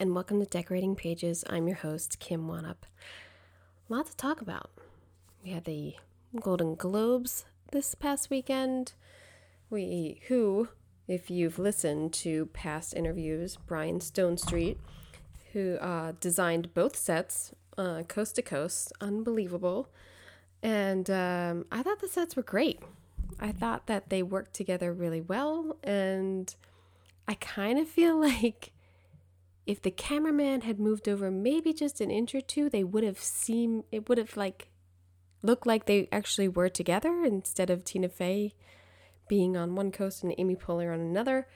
And welcome to Decorating Pages. I'm your host, Kim Wannop. A lot to talk about. We had the Golden Globes this past weekend. We, who, if you've listened to past interviews, Brian Stonestreet, who uh, designed both sets, uh, coast to coast, unbelievable. And um, I thought the sets were great. I thought that they worked together really well, and I kind of feel like if the cameraman had moved over maybe just an inch or two, they would have seen it would have like looked like they actually were together instead of Tina Fey being on one coast and Amy Poehler on another.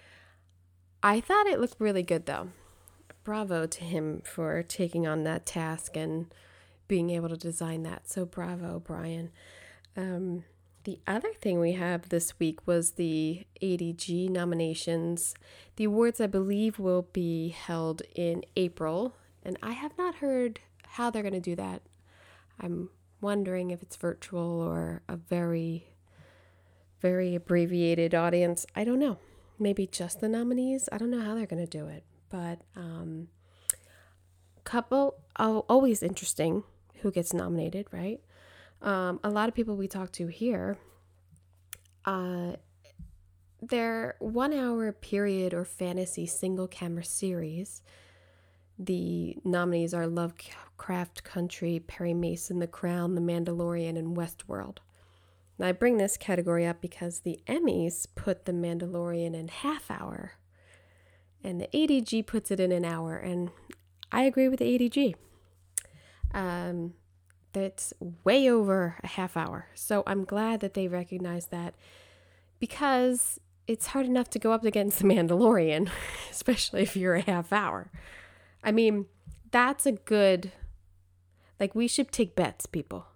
I thought it looked really good though. Bravo to him for taking on that task and being able to design that. So bravo, Brian. Um, the other thing we have this week was the ADG nominations. The awards, I believe, will be held in April, and I have not heard how they're going to do that. I'm wondering if it's virtual or a very, very abbreviated audience. I don't know. Maybe just the nominees. I don't know how they're going to do it, but um, couple oh, always interesting who gets nominated, right? Um, a lot of people we talk to here, uh, their one hour period or fantasy single camera series, the nominees are Lovecraft Country, Perry Mason, The Crown, The Mandalorian, and Westworld. Now, I bring this category up because the Emmys put The Mandalorian in half hour, and the ADG puts it in an hour, and I agree with the ADG. Um, that's way over a half hour. So I'm glad that they recognize that because it's hard enough to go up against the Mandalorian, especially if you're a half hour. I mean, that's a good like we should take bets, people.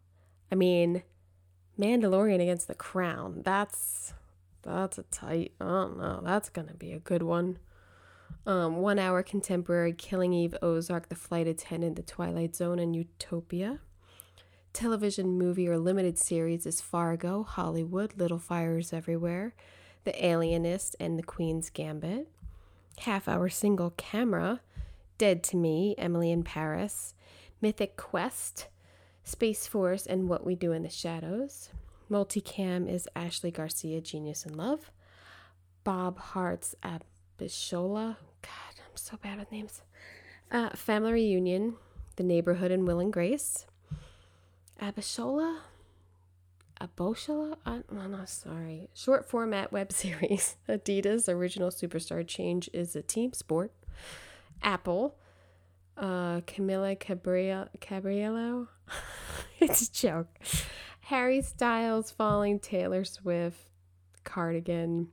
I mean, Mandalorian against the Crown. That's that's a tight. I don't know. That's gonna be a good one. Um, one hour contemporary Killing Eve, Ozark, The Flight Attendant, The Twilight Zone, and Utopia television movie or limited series is Fargo, Hollywood, Little Fires Everywhere, The Alienist, and The Queen's Gambit. Half hour single camera, Dead to Me, Emily in Paris, Mythic Quest, Space Force, and What We Do in the Shadows. Multicam is Ashley Garcia, Genius in Love. Bob Hearts Abishola. God, I'm so bad with names. Uh, Family Reunion, The Neighborhood, and Will and Grace. Abishola? Aboshola? I'm no, sorry. Short format web series. Adidas original superstar change is a team sport. Apple. Uh, Camila Cabria- Cabriello. it's a joke. Harry Styles falling. Taylor Swift. Cardigan.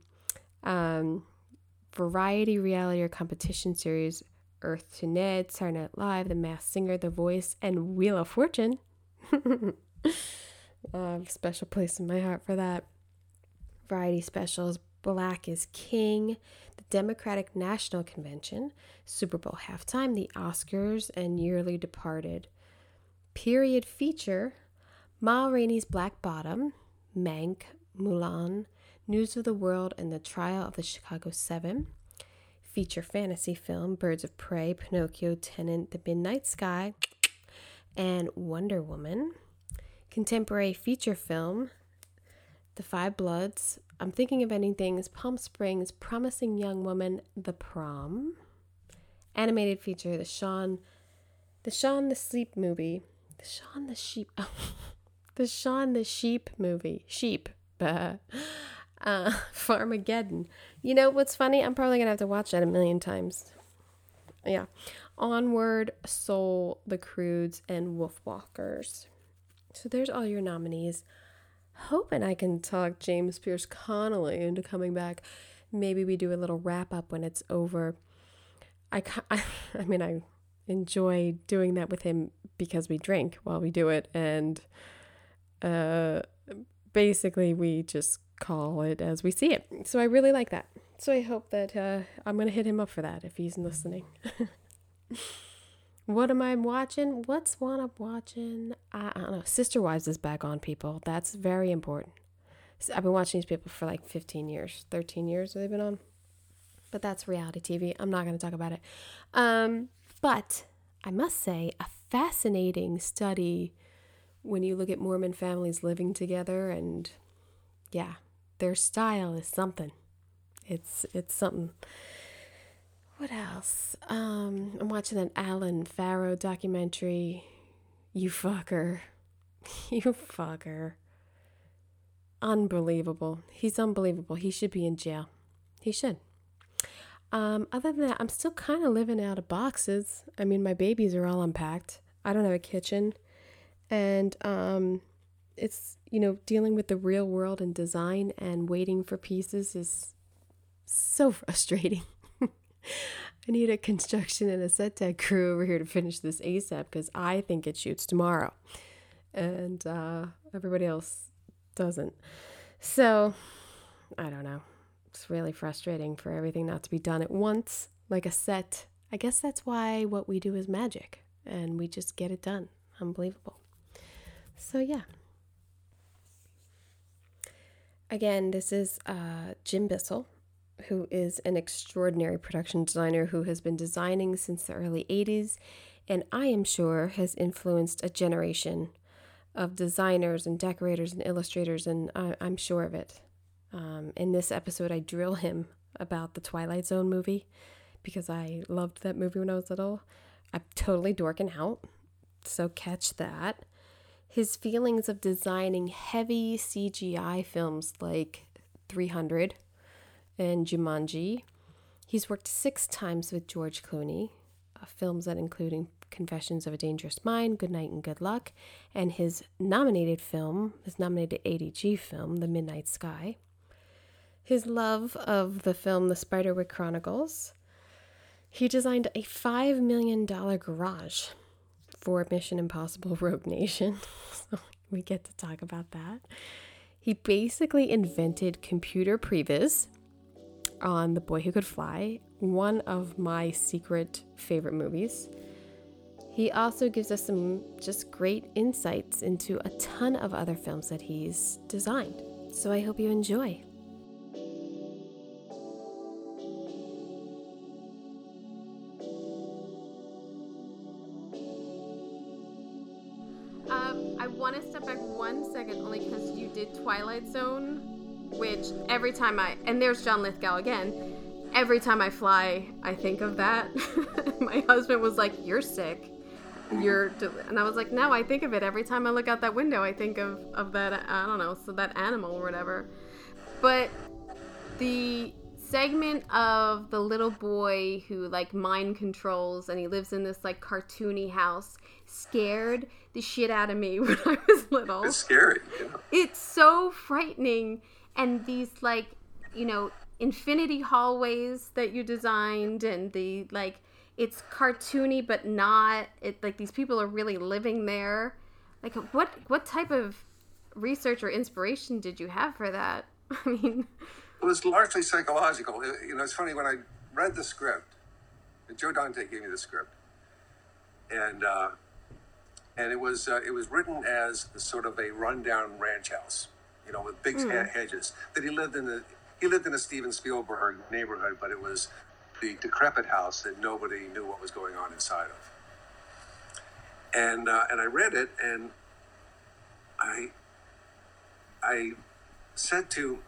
Um, variety reality or competition series. Earth to Ned, Saturday Night Live, The Masked Singer, The Voice, and Wheel of Fortune. Special place in my heart for that. Variety specials Black is King, the Democratic National Convention, Super Bowl halftime, the Oscars, and Yearly Departed. Period feature Ma Rainey's Black Bottom, Mank, Mulan, News of the World, and the Trial of the Chicago Seven. Feature fantasy film Birds of Prey, Pinocchio, Tenet, The Midnight Sky, and Wonder Woman. Contemporary feature film, The Five Bloods. I'm thinking of ending things. Palm Springs, Promising Young Woman, The Prom. Animated feature, the Shaun, the Shaun the Sleep movie, the Shaun the Sheep, the Shaun the Sheep movie, Sheep, uh, Farmageddon. You know what's funny? I'm probably gonna have to watch that a million times. Yeah. Onward, Soul, The Croods, and Wolfwalkers. So there's all your nominees. Hoping I can talk James Pierce Connolly into coming back. maybe we do a little wrap up when it's over. I, I, I mean, I enjoy doing that with him because we drink while we do it. And uh, basically, we just call it as we see it. So I really like that. So I hope that uh, I'm going to hit him up for that if he's listening. what am I watching? What's one I'm watching? I, I don't know. Sister Wives is back on, people. That's very important. I've been watching these people for like 15 years, 13 years they've been on. But that's reality TV. I'm not going to talk about it. Um, but I must say, a fascinating study when you look at Mormon families living together and yeah, their style is something. It's it's something. What else? Um, I'm watching an Allen Farrow documentary. You fucker. you fucker. Unbelievable. He's unbelievable. He should be in jail. He should. Um, other than that, I'm still kind of living out of boxes. I mean, my babies are all unpacked. I don't have a kitchen. And um, it's, you know, dealing with the real world and design and waiting for pieces is so frustrating. I need a construction and a set tech crew over here to finish this ASAP because I think it shoots tomorrow. And uh, everybody else doesn't. So, I don't know. It's really frustrating for everything not to be done at once, like a set. I guess that's why what we do is magic and we just get it done. Unbelievable. So, yeah. Again, this is uh, Jim Bissell, who is an extraordinary production designer who has been designing since the early 80s and I am sure has influenced a generation of designers and decorators and illustrators, and I, am sure of it. Um, in this episode, I drill him about the Twilight Zone movie because I loved that movie when I was little. I'm totally dorking out, so catch that. His feelings of designing heavy CGI films like 300 and Jumanji. He's worked six times with George Clooney, uh, films that include Confessions of a Dangerous Mind, Good Night and Good Luck, and his nominated film, his nominated ADG film, The Midnight Sky. His love of the film The Spiderwick Chronicles. He designed a $5 million garage for Mission Impossible Rogue Nation. so we get to talk about that. He basically invented computer previs on The Boy Who Could Fly, one of my secret favorite movies. He also gives us some just great insights into a ton of other films that he's designed. So I hope you enjoy. Every time I, and there's John Lithgow again, every time I fly, I think of that. My husband was like, You're sick you're and i was like no i think of it every time i look out that window i think of of that i don't know so that animal or whatever but the segment of the little boy who like mind controls and he lives in this like cartoony house scared the shit out of me when i was little it's scary yeah. it's so frightening and these like you know infinity hallways that you designed and the like it's cartoony but not it like these people are really living there. Like what what type of research or inspiration did you have for that? I mean it was largely psychological. You know it's funny when i read the script and joe dante gave me the script and uh, and it was uh, it was written as sort of a rundown ranch house you know with big mm. hedges that he lived in the he lived in a steven spielberg neighborhood but it was the decrepit house that nobody knew what was going on inside of. And uh, and I read it, and I I said to,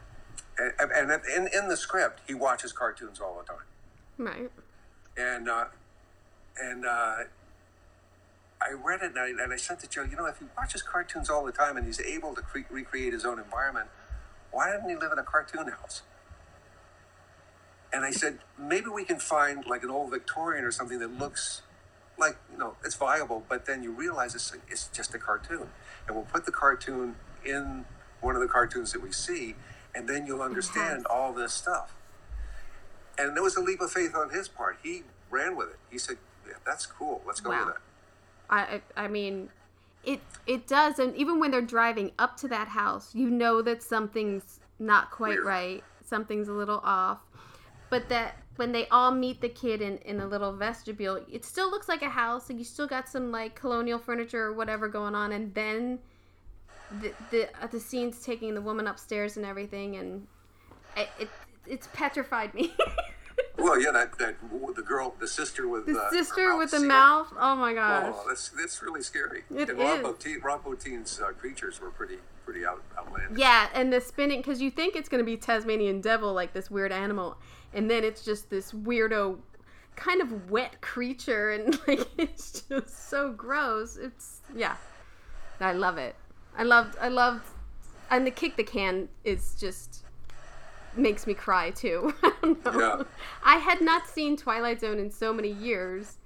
and, and in in the script, he watches cartoons all the time. Right. And uh, and uh, I read it, and I, and I said to Joe, you know, if he watches cartoons all the time and he's able to cre- recreate his own environment, why didn't he live in a cartoon house? and I said, maybe we can find like an old Victorian or something that looks like, you know, it's viable, but then you realize it's, it's just a cartoon. And we'll put the cartoon in one of the cartoons that we see, and then you'll mm-hmm. understand all this stuff. and there was a leap of faith on his part. He ran with it. He said, yeah, "That's cool. Let's go Wow. with it." I I mean, it it does, and even when they're driving up to that house, you know that something's not quite Weird. right. Something's a little off. But that when they all meet the kid in in a little vestibule, it still looks like a house, and you still got some like colonial furniture or whatever going on, and then the the uh, the scenes taking the woman upstairs and everything, and it, it it's petrified me. Well, yeah, that that the girl, the sister with the uh, sister with the sealed. mouth. Oh my gosh. Oh, that's that's really scary. It and is. Rob Bottin's uh, creatures were pretty pretty out, outlandish. Yeah, and the spinning because you think it's gonna be Tasmanian devil, like this weird animal, and then it's just this weirdo, kind of wet creature, and like it's just so gross. It's yeah, I love it. I loved, I loved, and the kick the can is just makes me cry too. I. Yeah. I had not seen Twilight Zone in so many years,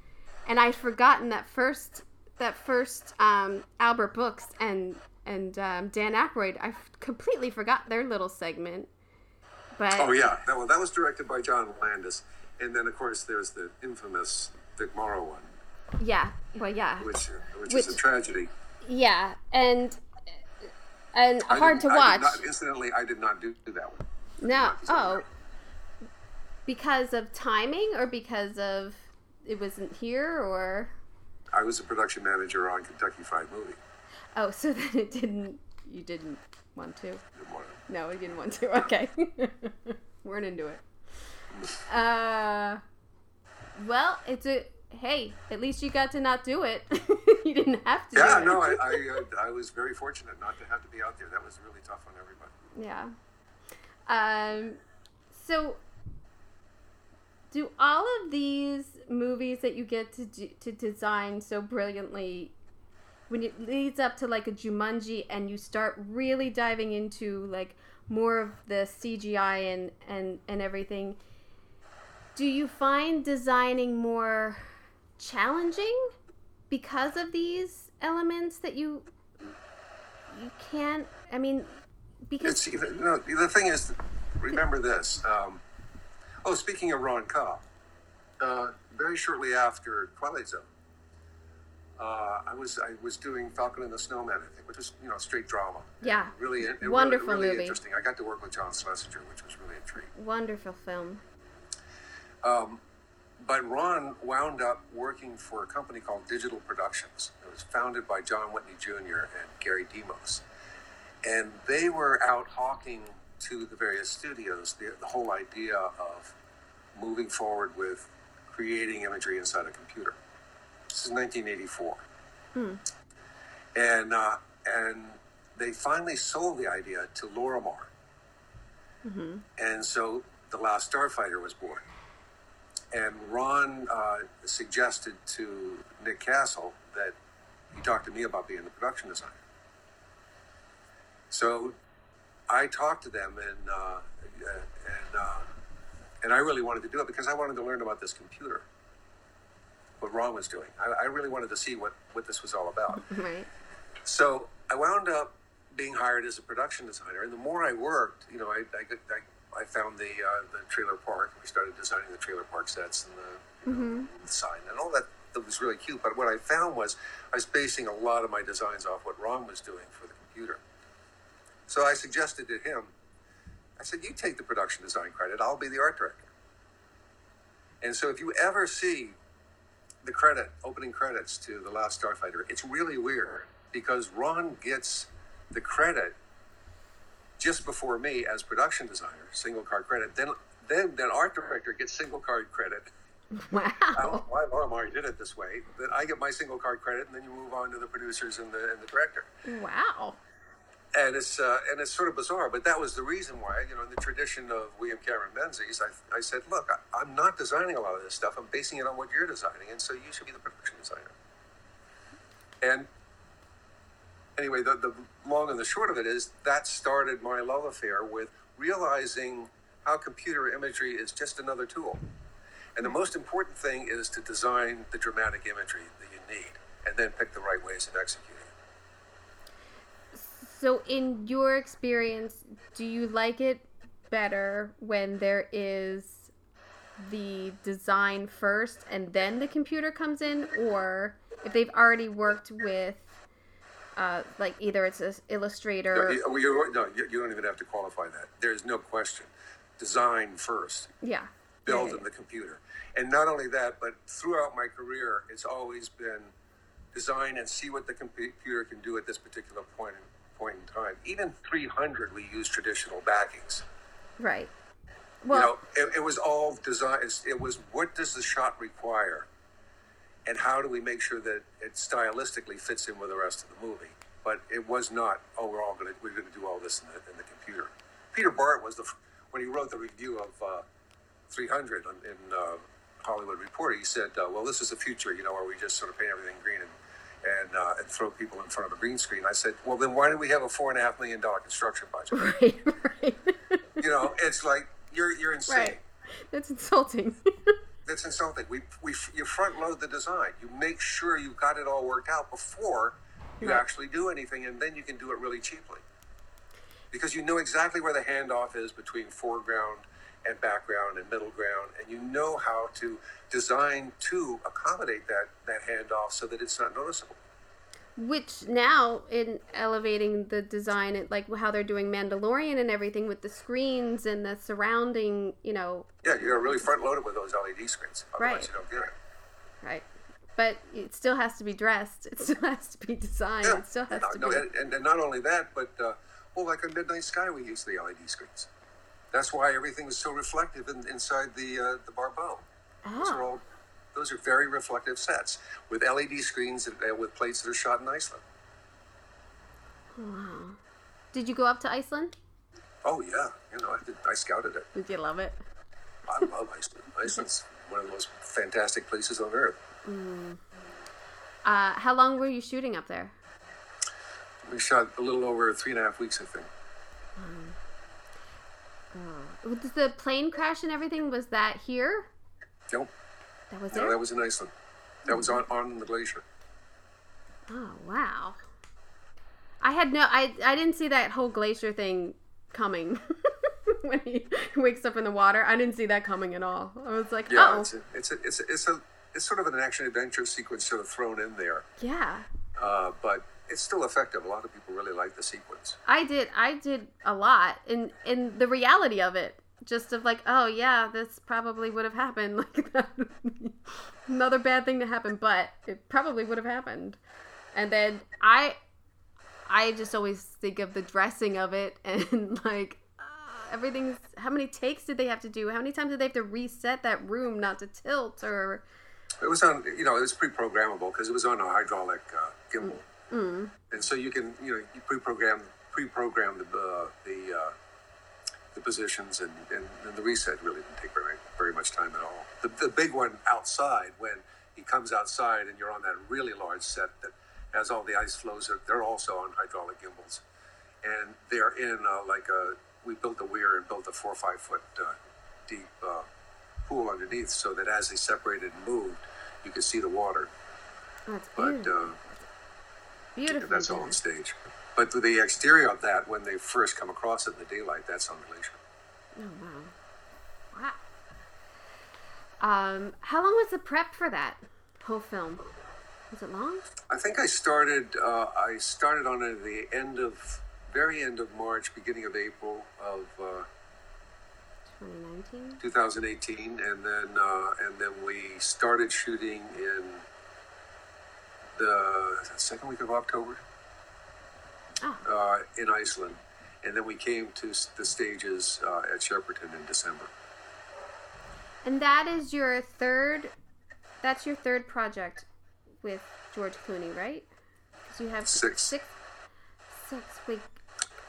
and I'd forgotten that first that first um, Albert Brooks and and um, Dan Aykroyd. I f- completely forgot their little segment. But Oh yeah, that, well, that was directed by John Landis, and then of course there's the infamous Vic Morrow one, yeah, well, yeah, which which, Which- is a tragedy. yeah, and and I hard to I watch. not, incidentally, I did not do that one. No. Oh. Because of timing or because of it wasn't here or I was a production manager on Kentucky Fried Movie. oh so then it didn't you didn't want to. No, you didn't want to. Okay. Weren't into it. Uh well, it's a hey, at least you got to not do it. you didn't have to. Yeah, do it. no, I I, I was very fortunate not to have to be out there. That was really tough on everybody. Yeah. Um, so, do all of these movies that you get to do, to design so brilliantly, when it leads up to like a Jumanji, and you start really diving into like more of the CGI and and and everything, do you find designing more challenging because of these elements that you you can't? I mean, because It's you know the thing is, remember this. Um, oh, speaking of Ron Cobb, uh, very shortly after Twilight Zone, uh, I was I was doing Falcon and the Snowman, I think, which was you know straight drama. Yeah. really, it, Wonderful really, really movie. interesting. I got to work with John Schlesinger, which was really intriguing. Wonderful film. Um, but Ron wound up working for a company called Digital Productions. It was founded by John Whitney Jr. and Gary Demos. And they were out hawking to the various studios the, the whole idea of moving forward with creating imagery inside a computer. This is 1984. And, uh, and they finally sold the idea to Lorimar. And so The Last Starfighter was born and Ron uh, suggested to Nick Castle that he talk to me about being the production designer. So I talked to them, and uh, and uh, and I really wanted to do it because I wanted to learn about this computer, what Ron was doing. I, I really wanted to see what what this was all about. Right. So I wound up being hired as a production designer, and the more I worked, you know, I I, I, I found the uh, the trailer park. We started designing the trailer park sets and the, you know, the sign and all that. That was really cute. But what I found was I was basing a lot of my designs off what Ron was doing for the computer. So I suggested to him, I said, "You take the production design credit. I'll be the art director." And so if you ever see the credit, opening credits to The Last Starfighter, it's really weird because Ron gets the credit just before me as production designer, single card credit. Then, then, then art director gets single card credit. I don't know Wow. why did it this way. Then I get my single card credit, and then you move on to the producers and the and the director. Wow. And it's uh, and it's sort of bizarre, but that was the reason why. You know, in the tradition of William Cameron Menzies, I, I said, look, I, I'm not designing a lot of this stuff. I'm basing it on what you're designing, and so you should be the production designer. And anyway, the, the long and the short of it is that started my love affair with realizing how computer imagery is just another tool. And the most important thing is to design the dramatic imagery that you need and then pick the right ways of executing. So, in your experience, do you like it better when there is the design first and then the computer comes in, or if they've already worked with, uh, like either it's an illustrator. No, you, you're- no, you you don't even have to qualify that. There's no question. Design first, yeah. build in the computer. And not only that, but throughout my career, it's always been design and see what the computer can do at this particular point in, point in time. Even 300, we use traditional backings. Right. you Well, know, it, it was all design. it's- It was what does the shot require, and how do we make sure that it stylistically fits in with the rest of the movie. But it was not. Oh, we're all gonna we're gonna do all this in the, in the computer. Peter Bart was the when he wrote the review of uh, 300 on, in uh, Hollywood Reporter. He said, uh, "Well, this is the future, you know, where we just sort of paint everything green and." And, uh, and throw people in front of a green screen. I said, well, then why do we have a four and a half million dollar construction budget? right, right. you know, it's like you're you're insane. right. That's insulting. That's insulting. We, we, you front load the design. You make sure you've got it all worked out before you Right. actually do anything, and then you can do it really cheaply. Because you know exactly where the handoff is between foreground and background and middle ground, and you know how to design to accommodate that, that handoff so that it's not noticeable. Which now in elevating the design, it, like how they're doing Mandalorian and everything with the screens and the surrounding, you know, Yeah, you gotta really front loaded with those LED screens. Otherwise, Right. you don't get it. right? But it still has to be dressed. It still has to be designed. Yeah. It still has no, to no, be. and, and, and not only that, but uh, well, like on Midnight Sky, we use the LED screens. That's why everything is so reflective in, inside the uh, the Barbeau. Those are Ah. all those are very reflective sets with LED screens and uh, with plates that are shot in Iceland. Wow! Did you go up to Iceland? Oh yeah, you know, I, did, I scouted it. Did you love it? I love Iceland. Iceland's one of the most fantastic places on earth. Uh, how long were you shooting up there? We shot a little over three and a half weeks, I think. Was the plane crash and everything? Was that here? Nope, That was no, there. that was in Iceland. That was on on the glacier. Oh wow! I had no, I I didn't see that whole glacier thing coming when he wakes up in the water. I didn't see that coming at all. I was like, Yeah, oh it's a, it's a, it's a, it's a it's sort of an action adventure sequence sort of thrown in there, yeah. uh, but it's still effective. A lot of people really like the sequence. I did I did a lot in in the reality of it. Just of like, oh yeah, this probably would have happened. Like that another bad thing to happen, but it probably would have happened. And then I I just always think of the dressing of it and like uh, everything's how many takes did they have to do? How many times did they have to reset that room not to tilt or It was on, you know, it was pre-programmable because it was on a hydraulic uh, gimbal, and so you can, you know, you pre-program pre-program the uh, the uh, the positions, and, and, and the reset really didn't take very very much time at all. The, the big one outside when he comes outside and you're on that really large set that has all the ice floes. They're, they're also on hydraulic gimbals, and they're in uh, like a we built a weir and built a four or five foot uh, deep uh, pool underneath so that as they separated and moved, you could see the water. it's But uh, beautiful. that's all on stage. But the exterior of that, when they first come across it in the daylight, that's on glacier. Oh wow. Wow. Um, how long was the prep for that whole film? Was it long? I think I started. Uh, I started on it at the end of, very end of March, beginning of April of uh, 2019. 2018, and then uh, and then we started shooting in the second week of October Oh, uh, in Iceland, and then we came to the stages uh, at Shepperton in December. and that is your third. That's your third project with George Clooney, right? Because you have Six. Six. Six. Wait.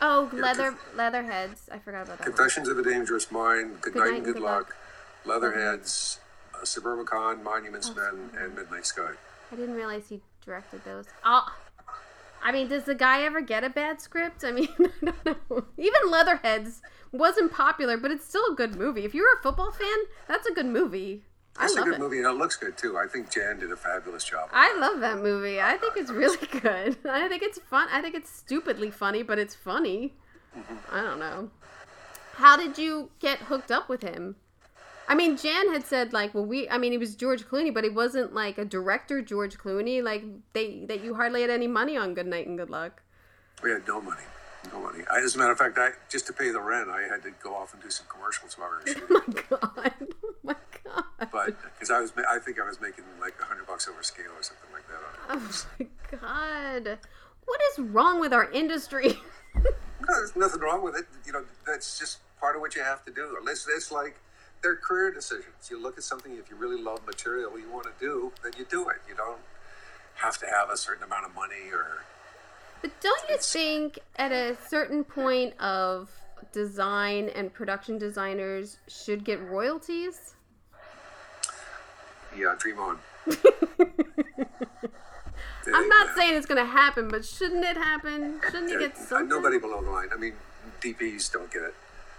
Oh, Yeah, leather leatherheads. I forgot about that. one. Confessions of a Dangerous Mind, Good, Night and Good, Luck, Luck. Leatherheads, uh, Suburbicon, Monuments Men, and Midnight Sky. I didn't realize he directed those. Oh, I mean, does the guy ever get a bad script? I mean, I don't know. Even Leatherheads wasn't popular, but it's still a good movie. If you're a football fan, that's a good movie. It's a good it. movie, and it looks good too. I think Jan did a fabulous job. I love that movie. I think it's really good. I think it's fun. I think it's stupidly funny, but it's funny. Mm-hmm. I don't know. How did you get hooked up with him? I mean, Jan had said like, well, we. I mean, it was George Clooney, but it wasn't like a director George Clooney. Like they that you hardly had any money on Good Night and Good Luck. We had no money, no money. I, as a matter of fact, I just to pay the rent, I had to go off and do some commercials while we were oh shooting. Oh my god! Oh my god! but because I was, I think I was making like a hundred bucks over scale or something like that. Oh my god! What is wrong with our industry? No, there's nothing wrong with it. You know, that's just part of what you have to do. It's, it's like they're career decisions. You look at something, if you really love material you want to do, then you do it. You don't have to have a certain amount of money or. But don't you think at a certain point of design and production designers should get royalties? Yeah, dream on. I'm not saying it's gonna happen, but shouldn't it happen? Shouldn't you get uh, something? Nobody below the line. I mean, DPs don't get it.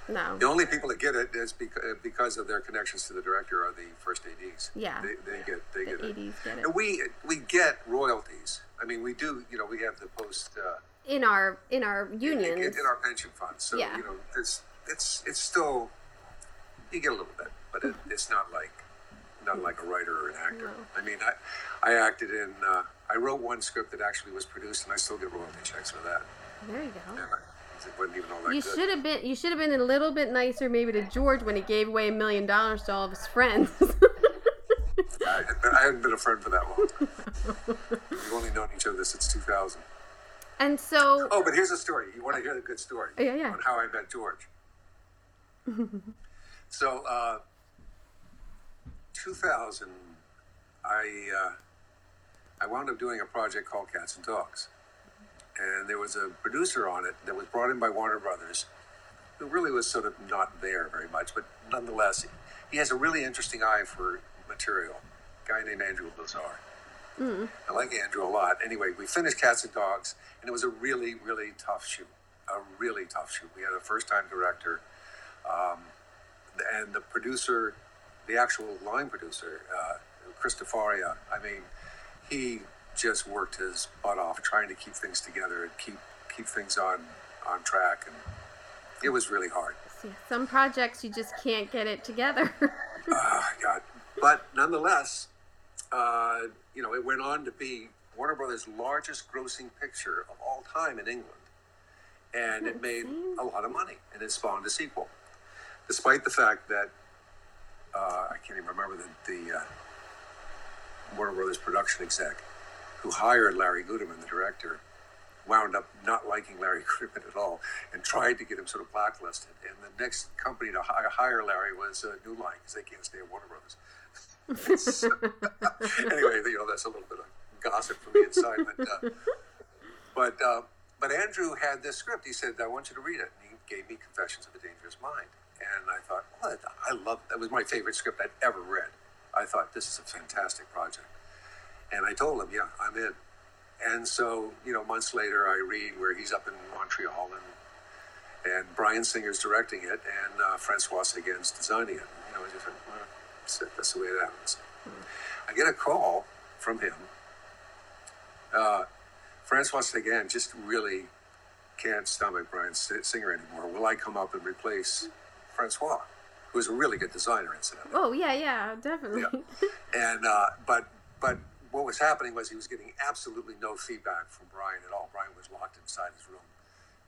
No. The only people that get it is because, because of their connections to the director are the first ADs. Yeah. They, they get they The get it. ADs get it. And we we get royalties. I mean, we do. You know, we have the post. Uh, In our in our in, in our pension fund. So Yeah. you know, it's it's it's still you get a little bit, but it, it's not like not like a writer or an actor. No. I mean, I I acted in uh, I wrote one script that actually was produced, and I still get royalty checks for that. There you go. And I, it wasn't even all that You good. should have been you should have been a little bit nicer maybe to George when he gave away a million dollars to all of his friends. I, I hadn't been a friend for that long. We've only known each other since 2000. and so Oh, but here's a story. You want to hear the good story? Yeah, yeah. On how I met George. so, uh, 2000, I uh, I wound up doing a project called Cats and Dogs, and there was a producer on it that was brought in by Warner Brothers, who really was sort of not there very much, but nonetheless, he has a really interesting eye for material. A guy named Andrew Lazar. I like Andrew a lot. Anyway, we finished Cats and Dogs, and it was a really, really tough shoot. A really tough shoot. We had a first time director, um, and the producer, the actual line producer, uh, Chris DeFaria, I mean, he just worked his butt off trying to keep things together and keep keep things on on track, and it was really hard. some projects you just can't get it together. Oh, God. But nonetheless, uh, you know, it went on to be Warner Brothers' largest grossing picture of all time in England. And it made a lot of money, and it spawned a sequel. Despite the fact that, uh, I can't even remember the, the uh, Warner Brothers production exec who hired Larry Guterman, the director, wound up not liking Larry Guterman at all and tried to get him sort of blacklisted. And the next company to hire Larry was uh, New Line because they can't stay at Warner Brothers. Anyway, you know that's a little bit of gossip from the inside, but uh, but uh, but Andrew had this script. He said, "I want you to read it." And he gave me Confessions of a Dangerous Mind, and I thought, "What? I love that. Was my favorite script I'd ever read." I thought this is a fantastic project, and I told him, "Yeah, I'm in." And so, you know, months later, I read where he's up in Montreal and and Bryan Singer's directing it and uh, Francois Seguin's designing it. You know, I just went, well, that's, the way it happens. I get a call from him. Uh, Francois Seguin just really can't stomach Bryan Singer anymore. Will I come up and replace Francois, who is a really good designer, incidentally? oh yeah, yeah, definitely. Yeah. And uh, but but what was happening was he was getting absolutely no feedback from Bryan at all. Bryan was locked inside his room,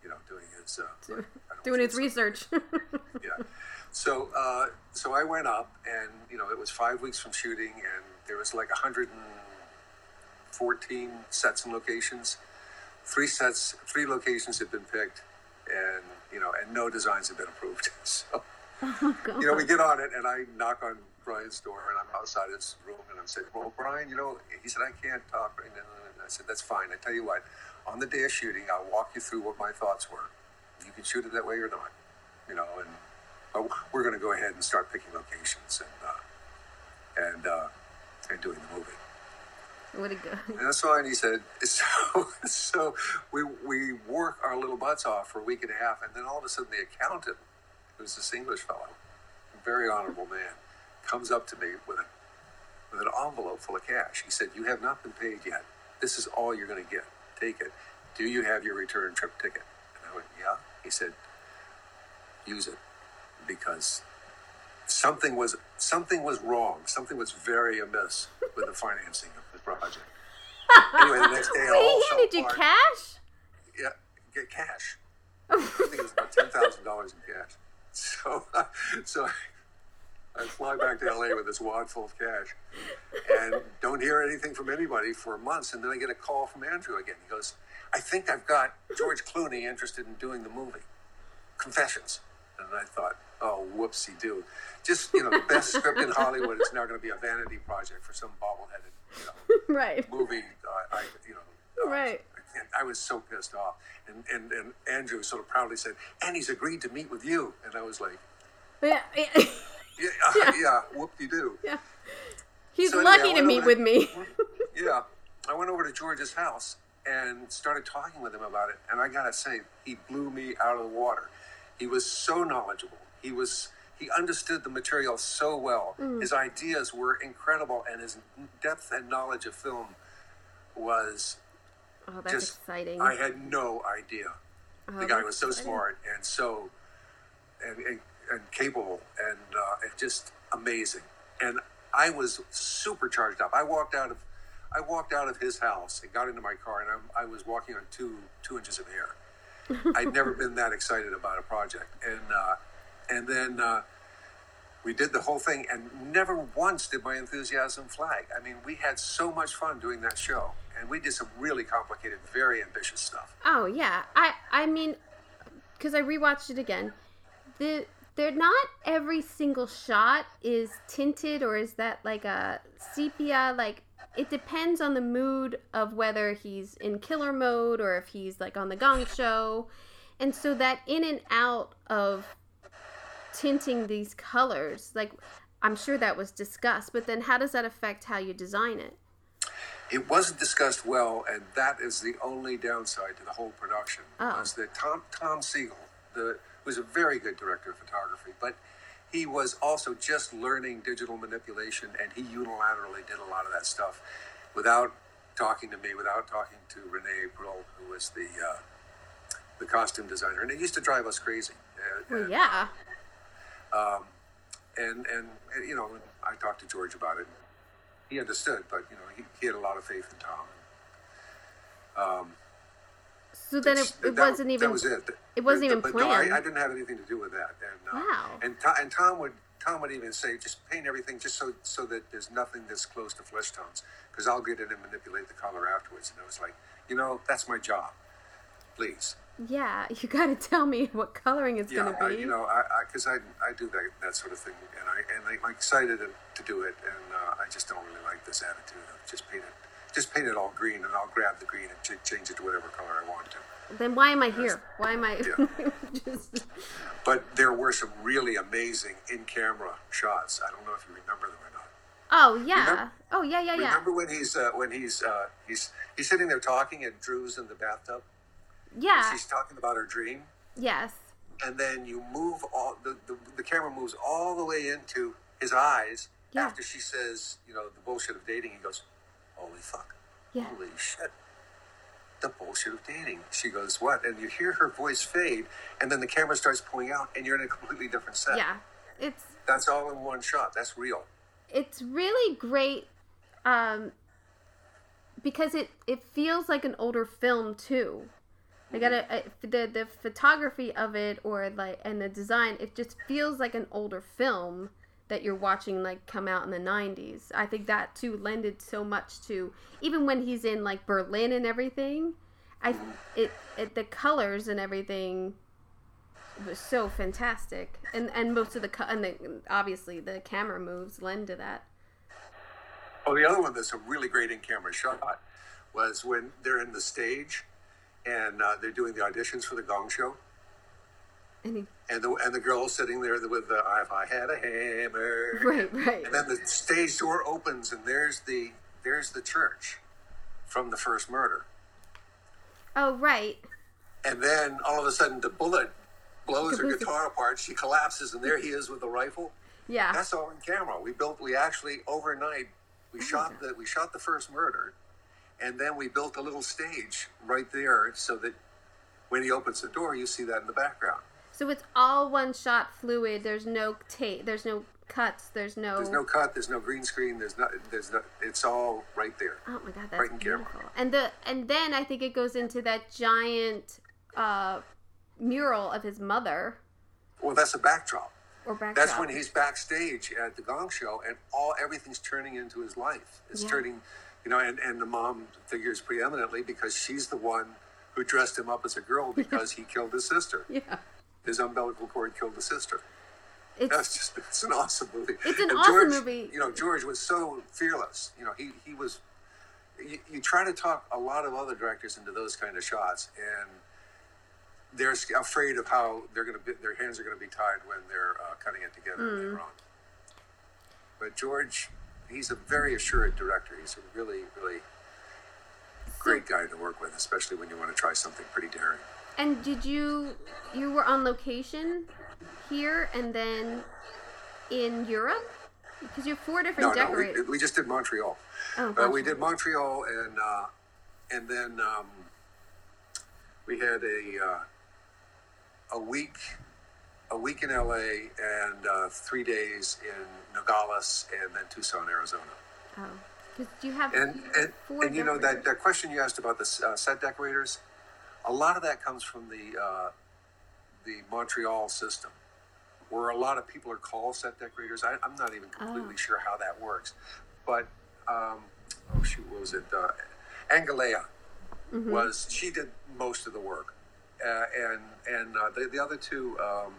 you know, doing his uh, Doing so. research. Yeah. So uh, so I went up, and you know, it was five weeks from shooting, and there was like 114 sets and locations. Three sets, three locations had been picked, and you know, and no designs had been approved. So you know, we get on it, and I knock on Bryan's door, and I'm outside his room, and I'm saying, "Well, Bryan, you know," he said, "I can't talk right now." And I said, "That's fine. I tell you what, on the day of shooting, I'll walk you through what my thoughts were. You can shoot it that way or not, you know." And but we're going to go ahead and start picking locations and uh, and uh, and doing the movie. what a good. And that's fine. He said, so, so we, we work our little butts off for a week and a half. And then all of a sudden the accountant, who's this English fellow, a very honorable man, comes up to me with, a, with an envelope full of cash. He said, you have not been paid yet. This is all you're going to get. Take it. Do you have your return trip ticket? And I went, yeah. He said, use it because something was something was wrong. Something was very amiss with the financing of the project. Anyway, the next day, Wait, he handed you apart. cash? Yeah, get cash. I think it was about ten thousand dollars in cash. So, so I fly back to LA with this wad full of cash, and don't hear anything from anybody for months. And then I get a call from Andrew again. He goes, "I think I've got George Clooney interested in doing the movie, Confessions." And I thought, "Oh, whoopsie do! Just you know, the best script in Hollywood is now going to be a vanity project for some bobbleheaded, you know, Right. movie. I, I you know, uh, Right. I, can't, I was so pissed off, and, and and Andrew sort of proudly said, "And he's agreed to meet with you," and I was like, Yeah. yeah. "Yeah, yeah, whoop de doo." yeah. He's So anyway, lucky to meet over with me. Yeah, I went over to George's house and started talking with him about it, and I gotta say, he blew me out of the water. He was so knowledgeable. He was. He understood the material so well. Mm. His ideas were incredible, and his depth and knowledge of film was Oh, that's just exciting. I had no idea. Oh, the guy was so exciting. smart and so and, and, and capable and uh, and just amazing. And I was super charged up. I walked out of I walked out of his house and got into my car, and I, I was walking on two two inches of air. I'd never been that excited about a project, and uh, and then uh, we did the whole thing, and never once did my enthusiasm flag. I mean, we had so much fun doing that show, and we did some really complicated, very ambitious stuff. Oh yeah, I I mean, because I rewatched it again. The they're not every single shot is tinted or is that like a sepia. Like it depends on the mood of whether he's in killer mode or if he's like on the Gong Show, and so that in and out of tinting these colors, like I'm sure that was discussed. But then how does that affect how you design it? It wasn't discussed well, and that is the only downside to the whole production. Oh. Was that Tom Tom Sigel, the was a very good director of photography, but he was also just learning digital manipulation, and he unilaterally did a lot of that stuff without talking to me, without talking to Renee April, who was the uh, the costume designer, and it used to drive us crazy. Uh, Well, and- yeah. and and and, you know, I talked to George about it. He understood, but you know, he, he had a lot of faith in Tom. So then it, That- wasn't even. That was it. it wasn't even But no, I, planned. I didn't have anything to do with that. And uh, Wow. And Tom, and Tom would Tom would even say, just paint everything just so so that there's nothing that's close to flesh tones, because I'll get in and manipulate the color afterwards. And I was like, you know, that's my job. Please. Yeah, you got to tell me what coloring it's Yeah, going to be. you know, I because I, I do that that sort of thing, and I and I'm excited to, to do it, and uh, I just don't really like this attitude of just paint it, just paint it all green, and I'll grab the green and ch- change it to whatever color I want to. then why am I here? Why am I Yeah. just? But there were some really amazing in-camera shots. I don't know if you remember them or not. Oh yeah. Remember- oh yeah, yeah, yeah. Remember when he's uh, when he's uh, he's he's sitting there talking, and Drew's in the bathtub. Yeah. She's talking about her dream, Yes. and then you move all the, the the camera moves all the way into his eyes Yeah. after she says, you know, the bullshit of dating. He goes, "Holy fuck, Yeah. holy shit." The bullshit of dating. She goes, What? And you hear her voice fade, and then the camera starts pulling out, and you're in a completely different set. Yeah. It's That's all in one shot. That's real. it's really great um because it it feels like an older film too i gotta I, the the photography of it or like and the design it just feels like an older film that you're watching like come out in the 90s i think that too lended so much to even when he's in like berlin and everything i it, it the colors and everything was so fantastic. And and most of the and the, obviously the camera moves lend to that. Oh, the other one that's a really great in camera shot was when they're in the stage and uh, they're doing the auditions for the Gong Show. And he, And the, and the girl sitting there with the if I had a hammer. right right And then the stage door opens and there's the there's the church from the first murder. oh right And then all of a sudden the bullet blows her guitar apart. She collapses and there he is with the rifle. yeah That's all in camera. We built. We actually overnight we shot the we shot the first murder, and then we built a little stage right there so that when he opens the door, you see that in the background. So it's all one shot fluid. There's no tape. There's no cuts. There's no. There's no cut. There's no green screen. There's not. There's no. It's all right there. Oh my god, that's Right in camera. And the and then I think it goes into that giant uh, mural of his mother Well, that's a backdrop. or backdrop. That's when he's backstage at the Gong Show, and all everything's turning into his life. It's Yeah. turning, you know, and, and the mom figures preeminently because she's the one who dressed him up as a girl because he killed his sister. Yeah. His umbilical cord killed his sister. It's That's just it's an awesome movie. It's an And awesome George, movie. You know, George was so fearless. You know, he he was. You, you try to talk a lot of other directors into those kind of shots, and they're afraid of how they're going to be. Their hands are going to be tied when they're uh, cutting it together Mm. later on. But George, he's a very assured director. He's a really, really great guy to work with, especially when you want to try something pretty daring. And did you you were on location here and then in Europe? Because you have four No, different no, decorators. we, we just did Montreal. oh, Uh, we did Montreal, and uh, and then um, we had a uh, a week a week in LA and uh, three days in Nogales, and then Tucson, Arizona. Oh, because you have And and, four and you know that, that question you asked about the uh, set decorators, a lot of that comes from the uh, the Montreal system, where a lot of people are called set decorators. I, I'm not even completely Oh. sure how that works, but um, oh shoot, what was it? Uh, Angalea Mm-hmm. was she did most of the work, uh, and and uh, the the other two. Um,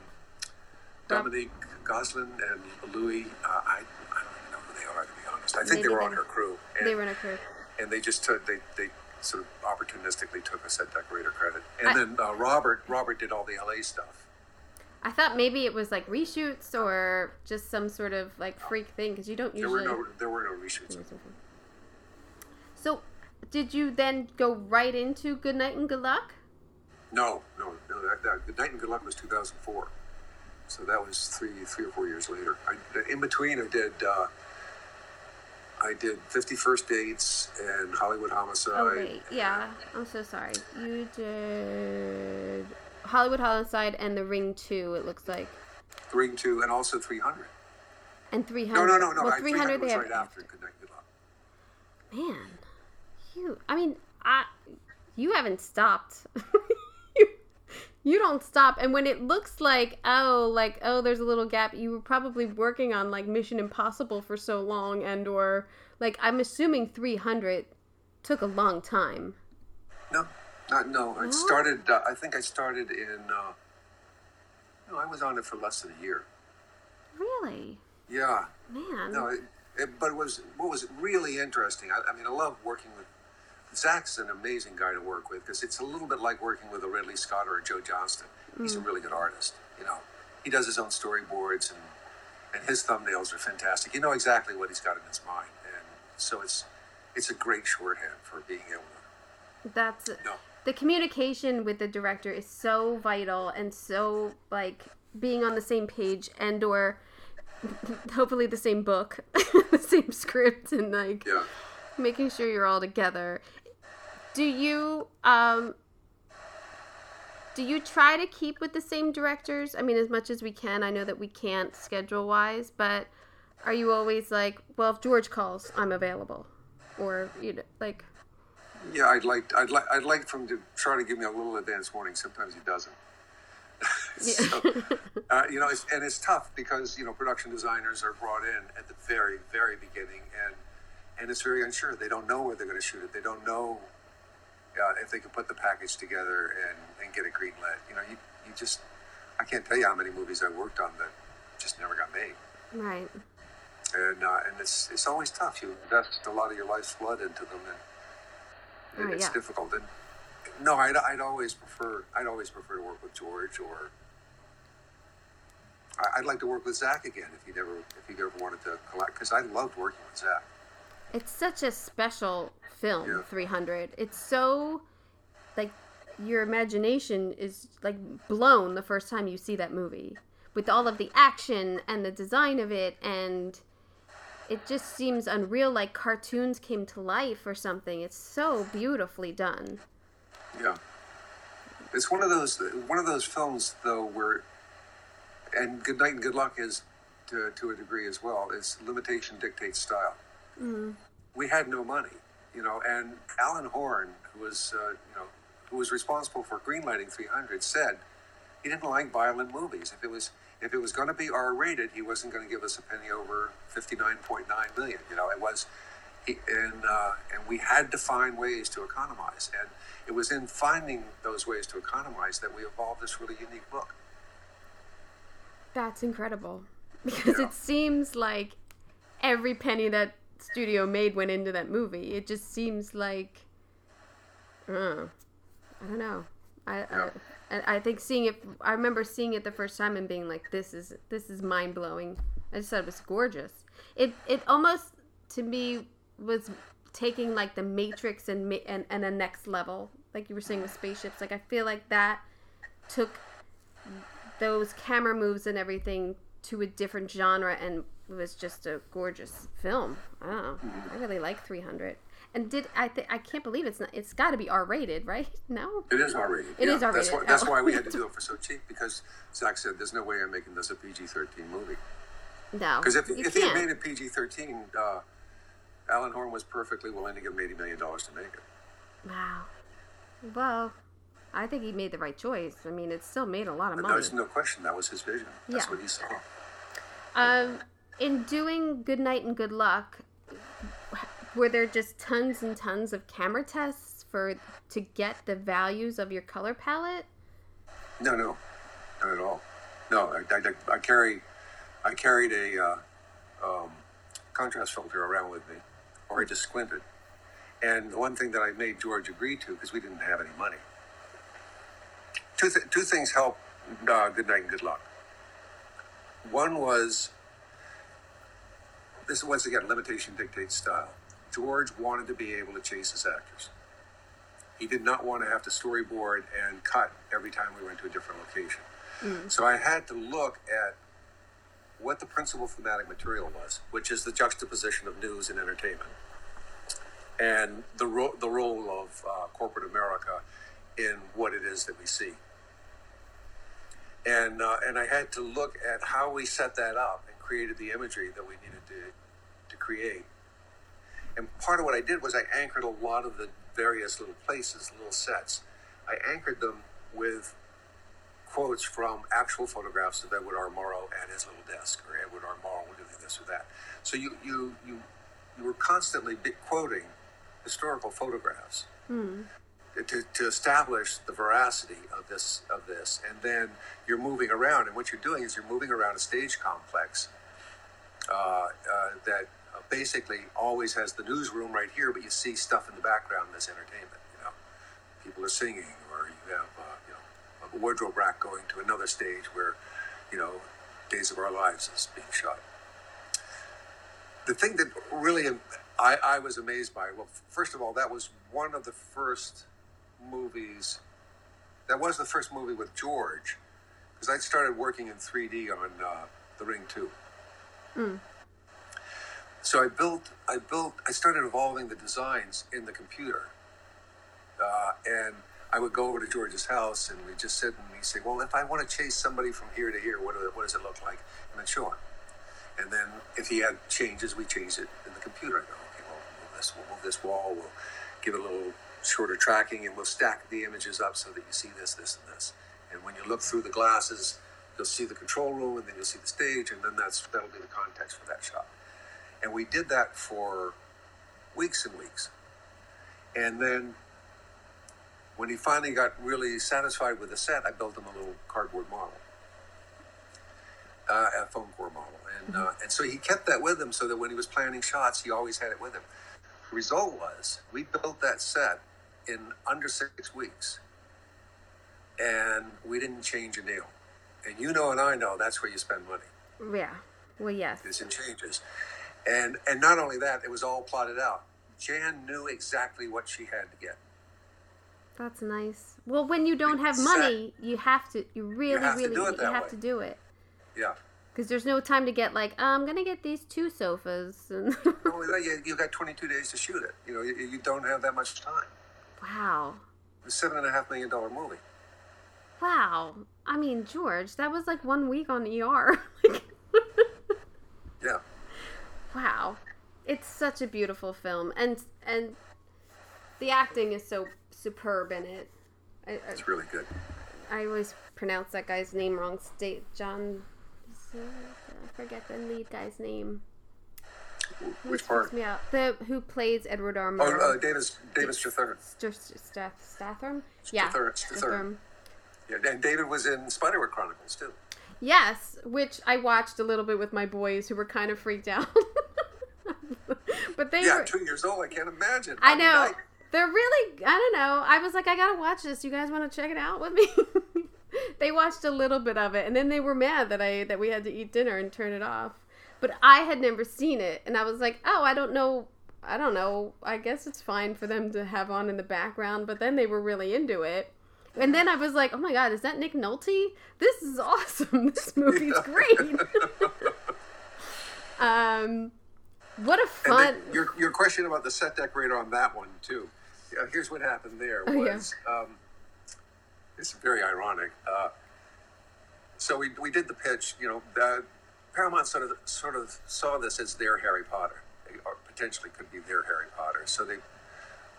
Dominique Goslin and Louis, uh, I, I don't even know who they are to be honest. I think Maybe they were they on her crew. And, they were in a crew. and they just took they they sort of opportunistically took a set decorator credit, and I- then uh, Robert Robert did all the LA stuff. I thought maybe it was like reshoots or just some sort of like freak thing because you don't There were usually. no there were no reshoots. So, did you then go right into Good Night and Good Luck? No, no, no. That, that Good Night and Good Luck was 2004, so that was three three or four years later. I, in between, I did uh, I did 51st Dates and Hollywood Homicide. Oh wait, yeah. I'm so sorry. You did Hollywood Homicide and The Ring Two. It looks like, The Ring Two, and also 300. and 300. No, no, no, no. Well, I, 300 was they right have. after Good Luck. Man, you. I mean, I. You haven't stopped. you, don't stop. And when it looks like oh, like oh, there's a little gap, you were probably working on like Mission Impossible for so long, and or like I'm assuming 300 took a long time. No, not no. I No? started. Uh, I think I started in. Uh, no, I was on it for less than a year. Really, Yeah. man. No, it, it, but it was what was really interesting. I, I mean, I love working with Zach's an amazing guy to work with because it's a little bit like working with a Ridley Scott or a Joe Johnston. He's a mm. really good artist. You know, he does his own storyboards and and his thumbnails are fantastic. You know exactly what he's got in his mind, and so it's it's a great shorthand for being able to. That's No. the communication with the director is so vital and so like being on the same page and or hopefully the same book, the same script and like Yeah. making sure you're all together. Do you um do you try to keep with the same directors? I mean as much as we can. I know that we can't schedule wise, but are you always like, well, if George calls, I'm available? Or you know, like Yeah, I'd like I'd like I'd like for him to try to give me a little advance warning. Sometimes he doesn't. so, uh, you know, it's, and it's tough because you know production designers are brought in at the very very beginning, and and it's very unsure. They don't know where they're going to shoot it. They don't know uh, if they could put the package together and, and get it greenlit. You know, you you just I can't tell you how many movies I worked on that just never got made. right. And uh, and it's it's always tough. You invest a lot of your life's blood into them, and, and Oh, it's yeah. difficult. And no, I'd, I'd always prefer I'd always prefer to work with George, or I- I'd like to work with Zach again if he never if he ever wanted to collect because I loved working with Zach. It's such a special film, Yeah. 300. It's so like your imagination is like blown the first time you see that movie with all of the action and the design of it and it just seems unreal like cartoons came to life or something. It's so beautifully done. Yeah, It's one of those one of those films though where, and Good Night and Good Luck is to to a degree as well. is limitation dictates style. Mm-hmm. We had no money, you know, and Alan Horn, who was uh, you know who was responsible for greenlighting 300, said he didn't like violent movies. If it was if it was going to be R rated, he wasn't going to give us a penny over 59.9 million. You know, it was. He, and uh, and we had to find ways to economize, and it was in finding those ways to economize that we evolved this really unique book. That's incredible. Because Yeah. it seems like every penny that studio made went into that movie. It just seems like uh, I don't know. I, Yeah. I I think seeing it I remember seeing it the first time and being like this is this is mind blowing. I just thought it was gorgeous. It it almost to me was taking like the Matrix and and and a next level. Like you were saying with spaceships. Like I feel like that took those camera moves and everything to a different genre and it was just a gorgeous film. I. I really like 300. And did I th- I can't believe it's not it's got to be R rated, right? No. It is R rated. It is That's R-rated. why, that's Oh. why we had to do it for so cheap because Zach said, "There's no way I'm making this a PG-13 movie." No. Because if, if he had made it PG-13, uh, Alan Horn was perfectly willing to give him eighty million dollars to make it. Wow. Well, I think he made the right choice. I mean, it still made a lot of But money. there's no question that was his vision. That's Yeah. what he saw. Um, in doing Good Night and Good Luck, were there just tons and tons of camera tests for to get the values of your color palette? No, no, not at all. No, I, I, I carry, I carried a uh, um, contrast filter around with me, or I just squinted. And the one thing that I made George agree to because we didn't have any money. Two th- two things help. Uh, good night and good luck. One was this is once again limitation dictates style. George wanted to be able to chase his actors. He did not want to have to storyboard and cut every time we went to a different location. So I had to look at what the principal thematic material was, which is the juxtaposition of news and entertainment, and the ro- the role of uh, corporate America in what it is that we see. And uh, and I had to look at how we set that up created the imagery that we needed to to create. And part of what I did was I anchored a lot of the various little places, little sets. I anchored them with quotes from actual photographs of Edward R. Murrow at his little desk, or Edward R. Murrow doing this or that. So you you you you were constantly quoting historical photographs hmm. to, to establish the veracity of this of this, and then you're moving around, and what you're doing is you're moving around a stage complex that uh, basically always has the newsroom right here, but you see stuff in the background that's entertainment. You know, people are singing, or you have uh, you know a wardrobe rack going to another stage where you know Days of Our Lives is being shot. The thing that really I, I was amazed by, well, first of all, that was one of the first movies. That was the first movie with George, because I started working in 3D on uh, The Ring 2. So I built, I built, I started evolving the designs in the computer. Uh, and I would go over to George's house and we'd just sit and he'd say, well, if I want to chase somebody from here to here, what, what does it look like? And then show him. And then if he had changes, we change it in the computer. I go, okay, well, we'll this, we'll move this wall, we'll give it a little shorter tracking, and we'll stack the images up so that you see this, this, and this. And when you look through the glasses, you'll see the control room, and then you'll see the stage, and then that's that'll be the context for that shot. And we did that for weeks and weeks. And then when he finally got really satisfied with the set, I built him a little cardboard model, uh, a foam core model, and uh, and so he kept that with him, so that when he was planning shots, he always had it with him. The result was we built that set in under six weeks, and we didn't change a nail. And you know, and I know that's where you spend money Yeah. Well, yes. is in changes. And and not only that, it was all plotted out. Jan knew exactly what she had to get. That's nice. Well, when you don't have money, you have to. You really, have to really, do you have way. to do it Yeah. because there's no time to get like, "Oh, I'm gonna get these two sofas. And Not only that, you, you got 22 days to shoot it. You know, you, you don't have that much time. wow. It's a seven and a half million dollar movie. Wow. I mean, George, that was like one week on ER. Like, Yeah. wow. It's such a beautiful film, and and the acting is so superb in it. I, I, It's really good. I always pronounce that guy's name wrong. State John. I forget the lead guy's name. Which part? me out? The who plays Edward R. Oh, uh, Davis Davis Strathairn. St- Stath- Statham? Yeah. Statham. Yeah, and David was in Spiderwick Chronicles too. Yes, which I watched a little bit with my boys who were kind of freaked out. but they Yeah, were. two years old. I can't imagine. I mean, know. They're really, I don't know. I was like, I gotta watch this. You guys want to check it out with me? they watched a little bit of it, and then they were mad that I that we had to eat dinner and turn it off. But I had never seen it, and I was like, oh, I don't know. I don't know. I guess it's fine for them to have on in the background. But then they were really into it. And then I was like, oh my god, is that Nick Nolte? This is awesome. This movie's great. um, what a fun. then your your question about the set decorator on that one too. Yeah, here's what happened there Oh, yeah. was um, it's very ironic. Uh, so we, we did the pitch. You know, the, Paramount sort of sort of saw this as their Harry Potter, or potentially could be their Harry Potter. So they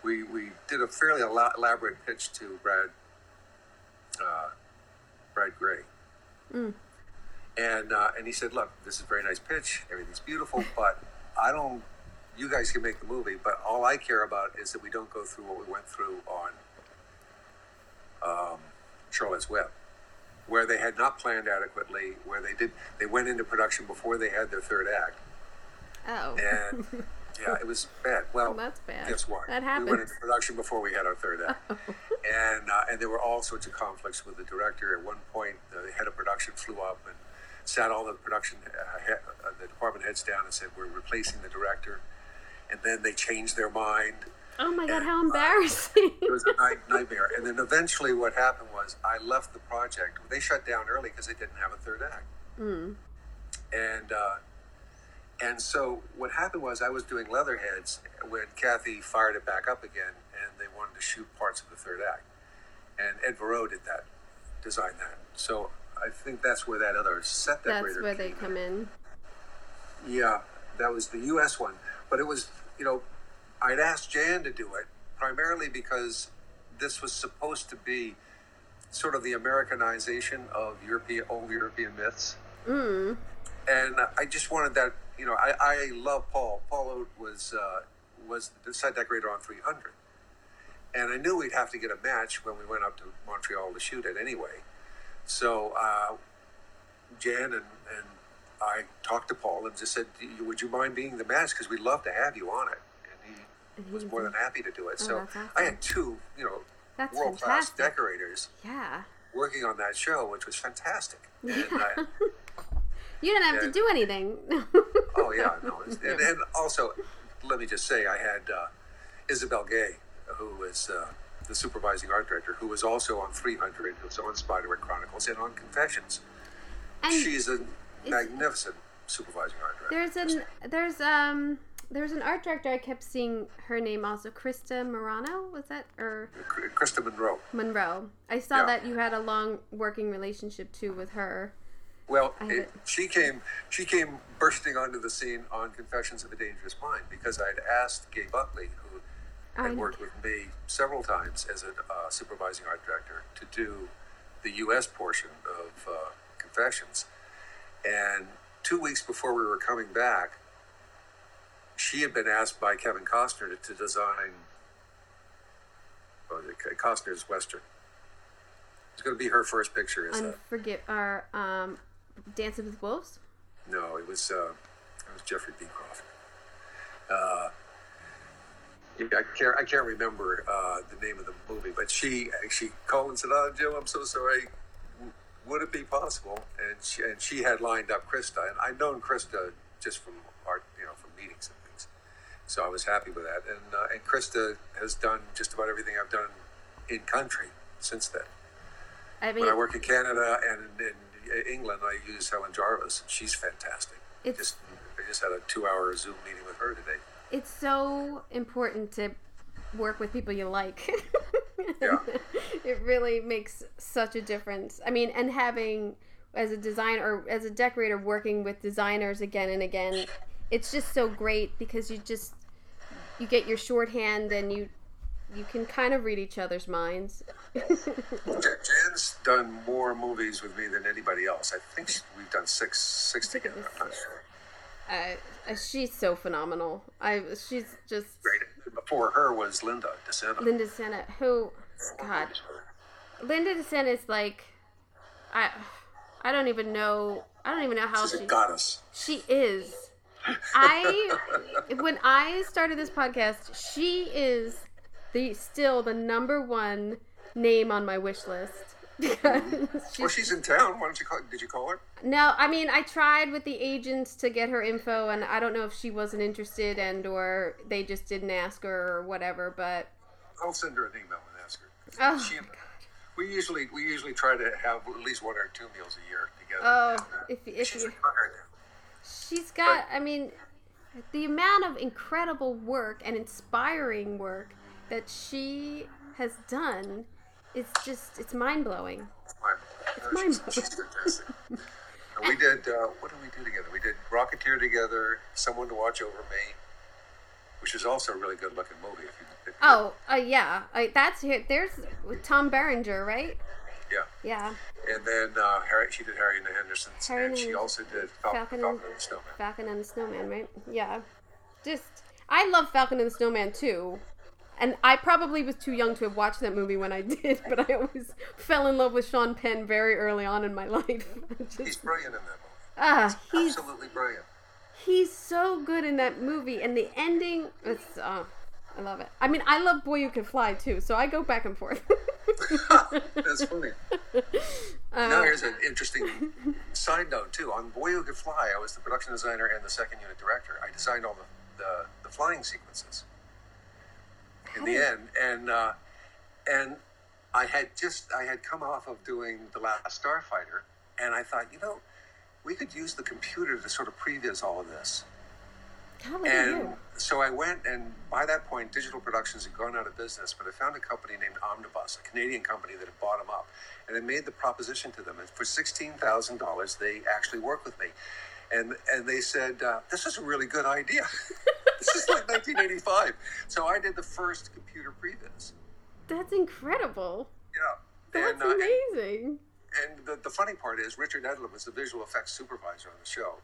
we we did a fairly elaborate pitch to Brad uh, Brad Grey. And uh, and he said, "Look, this is a very nice pitch. Everything's beautiful, but I don't. You guys can make the movie, but all I care about is that we don't go through what we went through on um, Charlotte's Web, where they had not planned adequately, where they did they went into production before they had their third act, oh. and yeah, it was bad. Well, that's bad. Guess what? That happened. We went into production before we had our third act, and uh, and there were all sorts of conflicts with the director. At one point, the head of production flew up and sat all the production uh, he- uh, the department heads down and said, "We're replacing the director," and then they changed their mind. Oh my god, how And, uh, embarrassing. It was a night, nightmare. And then eventually, what happened was I left the project. They shut down early because they didn't have a third act. And uh, and so what happened was I was doing Leatherheads when Kathy fired it back up again, and they wanted to shoot parts of the third act. And Ed Verreaux did that, designed that. So I think that's where that other set decorator. That's where they come in. yeah, that was the U.S. one, but it was you know, I'd asked Jan to do it primarily because this was supposed to be sort of the Americanization of European old European myths, Mm. and I just wanted that. You know, I, I love Paul. Paul Hotte was uh, was the set decorator on 300, and I knew we'd have to get a match when we went up to Montreal to shoot it anyway. So uh, Jan and, and I talked to Paul and just said, "Would you mind being the match? Because we'd love to have you on it." And he was more than happy to do it. Oh, so awesome. I had two, you know, That's world class decorators Yeah. working on that show, which was fantastic. And, uh, You didn't have Yeah. to do anything. oh yeah, no, and, and also, let me just say, I had uh, Isabelle Guay, who was uh, the supervising art director, who was also on 300, who was on Spiderwick Chronicles, and on Confessions. And She's a magnificent supervising art director. there's an there's um there's an art director I kept seeing her name also Christa Morano was that or Christa Munro. Munro. I saw Yeah. that you had a long working relationship too with her. Well, it, she came. She came bursting onto the scene on Confessions of a Dangerous Mind because I'd asked Gae Buckley, who had worked with me several times as a uh, supervising art director, to do the U.S. portion of uh, Confessions. And two weeks before we were coming back, she had been asked by Kevin Costner to, to design uh, Costner's Western. It's going to be her first picture Unforgive or um Dancing with Wolves. No, it was uh, it was Jeffrey Beecroft. Uh, I can't I can't remember uh, the name of the movie, but she she called and said, "Oh, Jim, I'm so sorry. Would it be possible?" And she, and she had lined up Christa, and I'd known Christa just from art, you know, from meetings and things. So I was happy with that. And uh, and Christa has done just about everything I've done in country since then. I mean, When I work in Canada and in England, I use Helen Jarvis. and She's fantastic. It's- just I just had a two-hour Zoom meeting with her today. it's so important to work with people you like. Yeah. it really makes such a difference. I mean, and having as a designer or as a decorator working with designers again and again, it's just so great because you just you get your shorthand and you you can kind of read each other's minds. Jan's done more movies with me than anybody else. I think she- we've done six six together. I'm not sure. Uh, she's so phenomenal. I she's just Great. Before her was Linda DeScenna. Linda Sena, who God, Linda DeScenna is like, I, I don't even know. I don't even know how She's she. a goddess. She is. I when I started this podcast, she is the still the number one name on my wish list. Because Well, she's, she's in town. Why don't you call? Did you call her? no, I mean I tried with the agents to get her info, and I don't know if she wasn't interested and or they just didn't ask her or whatever. But I'll send her an email and ask her. oh She We usually we usually try to have at least one or two meals a year together. Oh, And, uh, if- if she's you- retired now. She's got, I mean, the amount of incredible work and inspiring work that she has done is just, it's mind blowing. No, mind she's, she's fantastic. And we did. Uh, what did we do together? We did Rocketeer together. Someone to Watch Over Me, which is also a really good looking movie. If you, if Oh, uh, yeah. I, that's here. There's Tom Berenger, right? yeah. Yeah. And then uh, Harry, she did Harry and the Hendersons, Harry and and she also did Fal- Falcon Falcon, and- and the Snowman. Falcon and the Snowman, right? Yeah. Just, I love Falcon and the Snowman too. And I probably was too young to have watched that movie when I did, but I always fell in love with Sean Penn very early on in my life. Just- He's brilliant in that movie. ah, he's Absolutely brilliant. He's so good in that movie, and the ending. It's, uh, I love it. I mean, I love Boy You Can Fly too, so I go back and forth. That's funny. Uh, now here's an interesting side note too. On Boy Who Could Fly, I was the production designer and the second unit director. I designed all the the, the flying sequences in the end, and uh, and I had just I had come off of doing the last Starfighter, and I thought, you know, we could use the computer to sort of previs all of this. Look And you. so I went, and by that point, digital productions had gone out of business. But I found a company named Omnibus, a Canadian company that had bought them up, and I made the proposition to them. And for sixteen thousand dollars, they actually worked with me, and and they said, uh, "This is a really good idea. this is like 1985." So I did the first computer previs. That's incredible. Yeah, That's and, uh, amazing. and the, the funny part is Richard Edlund was the visual effects supervisor on the show.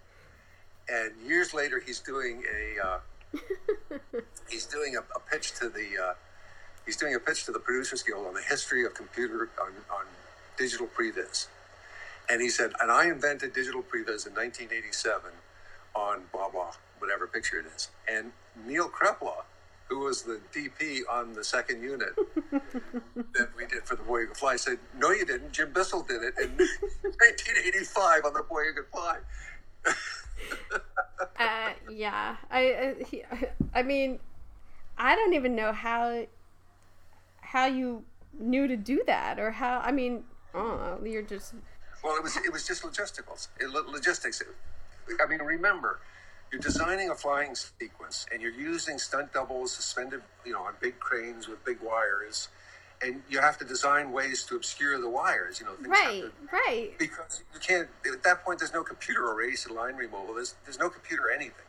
And years later, he's doing a uh, he's doing a, a pitch to the uh, he's doing a pitch to the Producers Guild on the history of computer on, on digital previs. And he said, and I invented digital previs in 1987 on blah blah whatever picture it is. And Neil Krepela, who was the DP on the second unit that we did for the Boy Who Could Fly, said, "No, you didn't. Jim Bissell did it in 1985 on the Boy Who Could Fly." Uh, yeah. I, I, he, I mean, I don't even know how how you knew to do that, or how. I mean, I. You're just. Well, it was it was just logisticals, it, lo- logistics. I mean, remember, you're designing a flying sequence, and you're using stunt doubles suspended, you know, on big cranes with big wires, and you have to design ways to obscure the wires. You know, things Right, to- right. because you can't at that point there's no computer erase and line removal there's there's no computer anything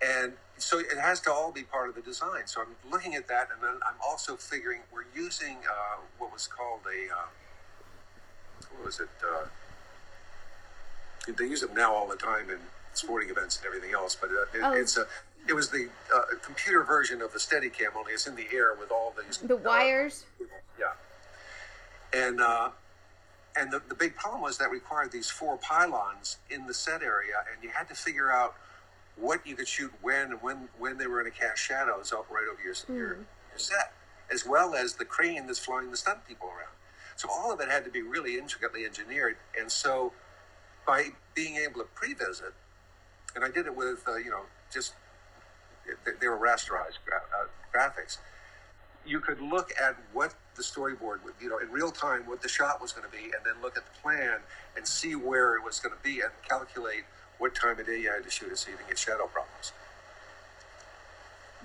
and so it has to all be part of the design so i'm looking at that and then i'm also figuring we're using uh, what was called a uh, what was it uh, they use them now all the time in sporting events and everything else but uh, it, Oh. it's a it was the uh, computer version of the Steadicam, only it's in the air with all these The uh, wires. yeah. And uh, and the, the big problem was that required these four pylons in the set area, and you had to figure out what you could shoot when and when when they were going to cast shadows up right over your, your your set, as well as the crane that's flying the stunt people around. So all of it had to be really intricately engineered, and so by being able to pre-visit, and I did it with uh, you know just they- they were rasterized gra- uh, graphics you could look at what the storyboard would, you know, in real time, what the shot was going to be, and then look at the plan and see where it was going to be and calculate what time of day you had to shoot it so you didn't get shadow problems.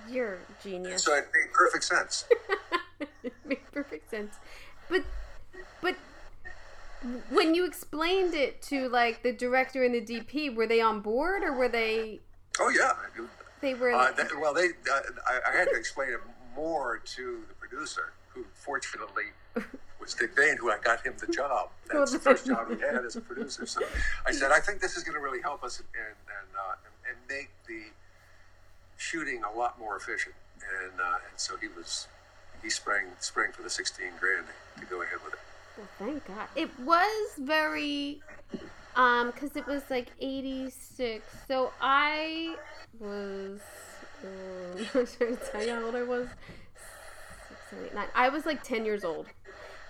You're genius. So it made perfect sense. made perfect sense. But when you explained it to like the director and the DP, were they on board or were they? Oh yeah, They were. Uh, that, well, they uh, I, I had to explain it more to the producer, who fortunately was Dick Vane, who I got him the job. That's the first job he had as a producer. So I said, I think this is going to really help us and and, uh, and and make the shooting a lot more efficient. And uh, and so he was he sprang sprang for the sixteen grand to go ahead with it. Well, thank God. It was very, um, because it was like 86. So I was, um, I'm trying to tell you how old I was. Six, seven, eight, nine. I was like 10 years old.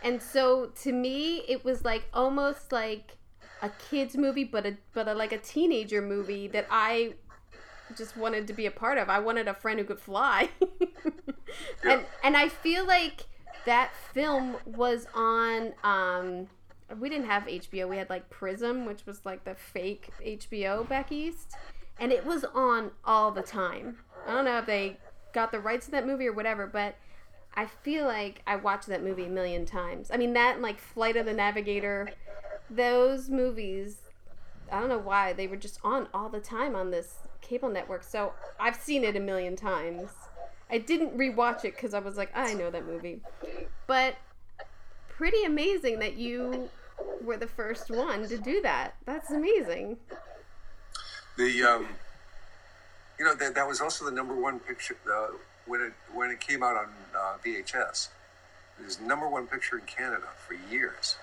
And so to me, it was like almost like a kid's movie, but a, but a, like a teenager movie that I just wanted to be a part of. I wanted a friend who could fly. and, and I feel like, that film was on um we didn't have HBO. We had like Prism, which was like the fake HBO back east, and it was on all the time. I don't know if they got the rights to that movie or whatever, but I feel like I watched that movie a million times. I mean, that and like Flight of the Navigator, those movies. I don't know why they were just on all the time on this cable network. So I've seen it a million times. I didn't rewatch it because I was like, I know that movie. But pretty amazing that you were the first one to do that. That's amazing. The um, you know that that was also the number one picture uh, when it when it came out on uh, VHS. It was number one picture in Canada for years.